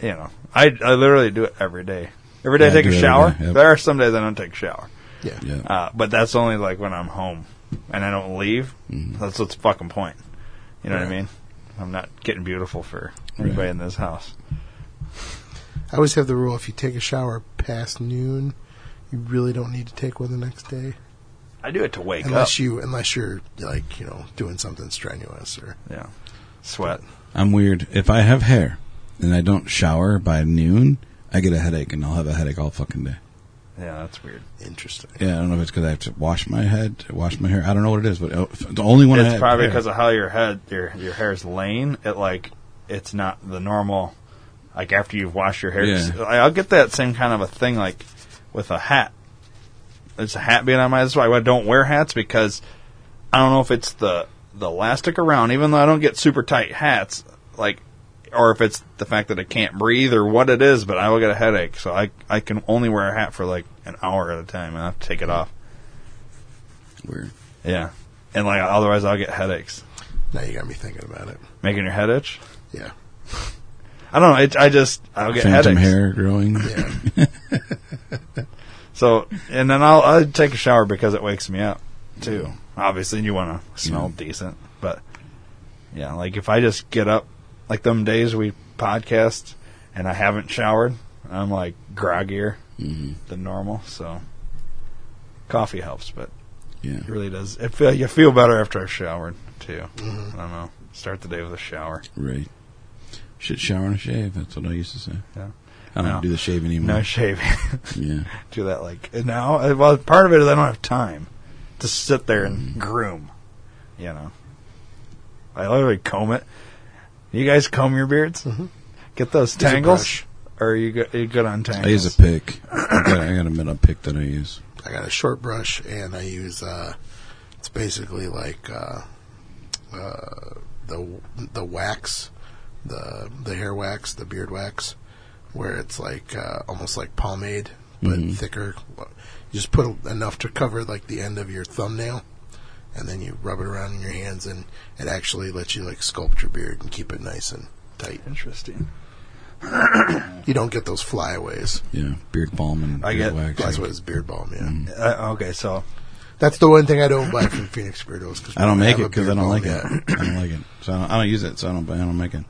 you know, I I literally do it every day. Every day Yeah, I take I a shower. yep. There are some days I don't take a shower, Yeah. yeah. uh, but that's only like when I'm home and I don't leave. Mhm. That's what's the fucking point. You know what I mean? I'm not getting beautiful for anybody Right. in this house. I always have the rule: if you take a shower past noon, you really don't need to take one the next day, I do it to wake unless up. you unless you're like you know doing something strenuous or yeah, sweat. I'm weird. If I have hair and I don't shower by noon, I get a headache, and I'll have a headache all fucking day. Yeah, that's weird. interesting. Yeah, I don't know if it's because I have to wash my head, wash my hair. I don't know what it is, but uh, the only one it's have probably because of how your head your your hair's laying. It like it's not the normal. Like after you've washed your hair, Yeah. I'll get that same kind of a thing like with a hat. There's a hat being on my. That's why I don't wear hats because I don't know if it's the the elastic around. Even though I don't get super tight hats, like, or if it's the fact that I can't breathe or what it is. But I will get a headache, so I I can only wear a hat for like an hour at a time, and I have to take it off. weird. Yeah, and like otherwise I'll get headaches. Now you got me thinking about it. Making your head itch. Yeah, I don't know. It, I just I'll get Phantom headaches. hair growing. yeah. So and then I'll I'll take a shower because it wakes me up too. Obviously, you want to smell decent, but yeah, like if I just get up, like them days we podcast and I haven't showered, I'm like groggier hmm than normal. So coffee helps, but Yeah. it really does. It feel you feel better after I've showered too. Mhm. I don't know. Start the day with a shower. Right. Should shower and shave. That's what I used to say. Yeah. I don't No. do the shave anymore. No shaving. yeah. do that like now. uh, Well, part of it is I don't have time to sit there and groom. You know, I literally comb it. You guys comb your beards? Mhm. Get those Use tangles, or are you good, you good on tangles? I use a pick. I got, I got a metal pick that I use. I got a short brush and I use uh, it's basically like uh, uh, the the wax, the the hair wax, the beard wax, where it's like uh, almost like pomade but Mhm. thicker. You just put enough to cover like the end of your thumbnail, and then you rub it around in your hands, and it actually lets you like sculpt your beard and keep it nice and tight. Interesting. You don't get those flyaways. Yeah. Beard balm and I beard get- wax. That's what it's beard balm. Yeah, Mhm. Uh, okay, so that's the one thing I don't buy from Phoenix Spiritos. Cause I don't make it because I don't like yet. it. I don't like it. So I don't, I don't use it. So I don't. I don't make it.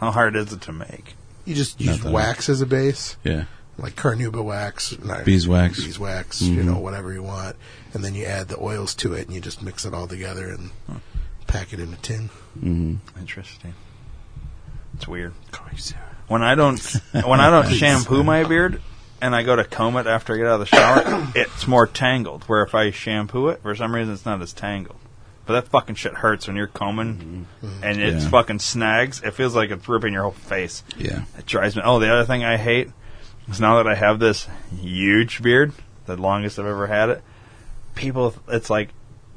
how hard is it to make? You just use that I- wax as a base, Yeah. like carnauba wax, not- Beeswax. beeswax, you Mhm. know, whatever you want, and then you add the oils to it, and you just mix it all together and pack it in a tin. hmm Interesting. It's weird. When I don't when I don't shampoo my beard, and I go to comb it after I get out of the shower, it's more tangled. Where if I shampoo it, for some reason, it's not as tangled. But that fucking shit hurts when you're combing mm-hmm. and it Yeah. fucking snags. It feels like it's ripping your whole face. Yeah. It drives me. Oh, the other thing I hate is now that I have this huge beard, the longest I've ever had it. People, it's like,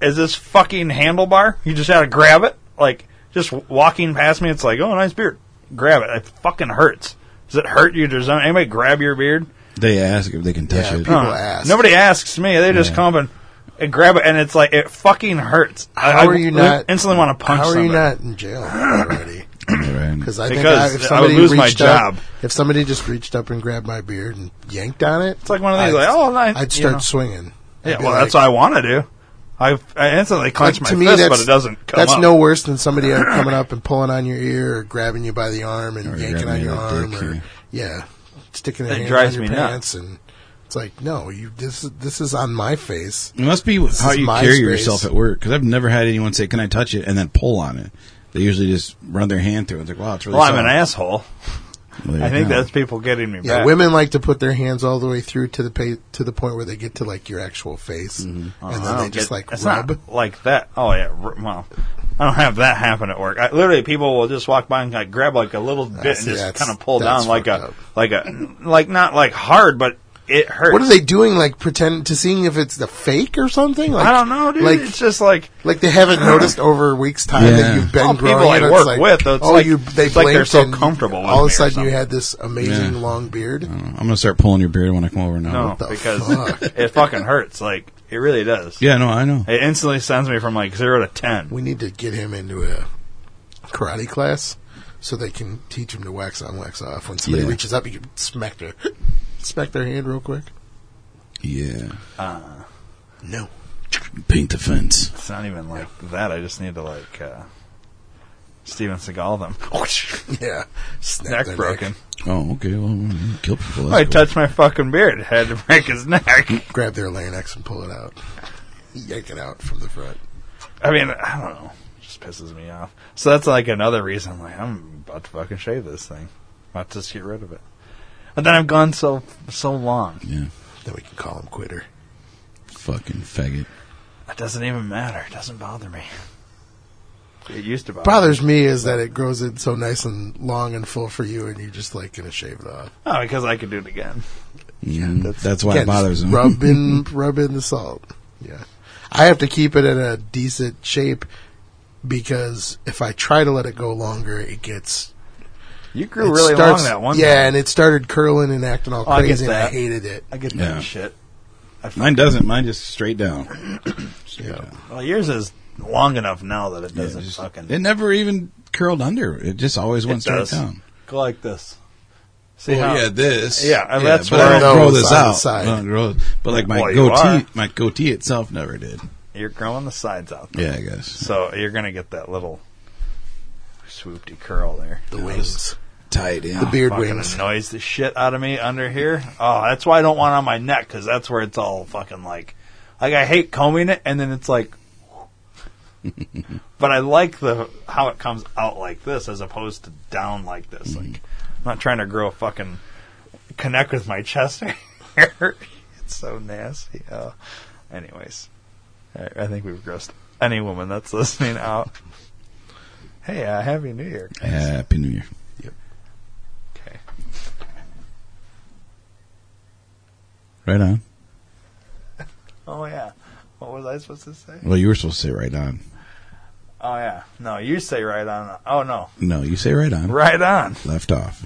is this fucking handlebar? You just had to grab it. Like just walking past me, it's like, oh, nice beard. Grab it. It fucking hurts. Does it hurt you? Does anybody grab your beard? They ask if they can touch Yeah, it. people- No. ask. Nobody asks me. They just Yeah. come and, and grab it, and it's like it fucking hurts. I- How I are you not- instantly want to punch? How are you somebody. not in jail already? Because I think Because I, if I would somebody lose my reached up- job. if somebody just reached up and grabbed my beard and yanked on it, It's like one of these, I'd- like, oh, nice. I'd you start know. swinging. I'd Yeah, be well, like- that's what I want to do. I, I instantly clench like, my to fist, that's, but it doesn't come That's up. no worse than somebody uh, coming up and pulling on your ear or grabbing you by the arm and Or yanking grabbing on your your arm, dick, or yeah. yeah, sticking a That hand drives on your me nuts. pants, and it's like, no, you this is this is on my face. It must be how is you my carry space. yourself at work. Because I've never had anyone say, "Can I touch it?" and then pull on it. They usually just run their hand through it. It's like, wow, it's really. well, I'm an asshole. Well, I think go. that's people getting me Yeah, back. women like to put their hands all the way through to the pa- to the point where they get to like your actual face, mm-hmm. and I then don't they just get- like it's rub. not like that. Oh yeah, r- well, I don't have that happen at work. I, literally, people will just walk by and like grab like a little bit see, and just kind of pull down like a up. like a like not like hard, but it hurts. What are they doing? Like pretend to seeing if it's the fake or something? Like, I don't know, dude. Like it's just like Like they haven't noticed over a week's time Yeah. that you've been All growing people I work like, with, it's oh, like- you they it's like they're so comfortable All of a sudden, you had this amazing Yeah. long beard. I'm gonna start pulling your beard when I come over now. no, because fuck? it fucking hurts. Like it really does. Yeah, no, I know. It instantly sends me from like zero to ten. We need to get him into a karate class so they can teach him to wax on, wax off. When somebody Yeah. reaches up, you can smack their smack their hand real quick. Yeah, No, paint the fence. It's not even like that. I just need to like uh, Steven Seagal them. yeah, snap neck their broken. Oh, okay. Well, kill people. I That's cool. touched my fucking beard. Had to break his neck. Grab their larynx and pull it out. Yank it out from the front. I mean, I don't know. It just pisses me off. So that's like another reason. I'm like, I'm about to fucking shave this thing. About to just get rid of it. But then I've gone so so long. Yeah, Then we can call him quitter. fucking faggot. That doesn't even matter. It doesn't bother me. It used to bother. bothers me is that it grows in so nice and long and full for you, and you're just like gonna shave it off. Oh, because I could do it again. Mm, that's- that's, why Again, it bothers just him. Rub in, rub in the salt. Yeah, I have to keep it in a decent shape because if I try to let it go longer, it gets You grew it really starts- long that one. Yeah, time. and it started curling and acting all Oh, I crazy, and I hated it. I get Yeah. that shit. Mine doesn't. Mine just straight down. Straight Yeah. down. Well, yours is long enough now that it doesn't just- fucking it never even curled under. It just always went It straight does. down. go like this. See well, how? yeah, this. Yeah, and that's but where- I don't grow this on the out. side. I don't grow- but like my Well, goatee, my goatee itself never did. You're growing the sides out. Yeah, I guess. So you're gonna get that little swoopty curl there. The wings, Tight, yeah. the beard Fucking wings. annoys the shit out of me under here. Oh, that's why I don't want it on my neck because that's where it's all fucking like, like I hate combing it and then it's like. but I like the how it comes out like this as opposed to down like this. Mm-hmm. Like I'm not trying to grow a fucking connect with my chest hair. it's so nasty. Uh, anyways, I, I think we've grossed any woman that's listening out. Hey, uh, happy New Year! guys. Happy New Year. Yep. Okay. Right on. Oh yeah. What was I supposed to say? Well, you were supposed to say right on. Oh yeah. No, you say right on. Oh no, No, you say right on. right on. Left off.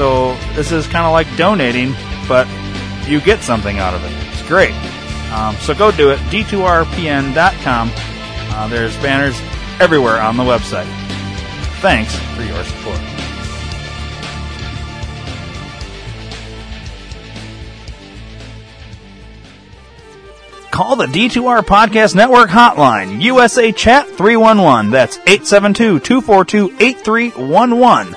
So this is kind of like donating, but you get something out of it. It's great. Um, so go do it. D2RPN.com. Uh, there's banners everywhere on the website. Thanks for your support. Call the D2R Podcast Network hotline, USA Chat 311. That's 872 242 8311.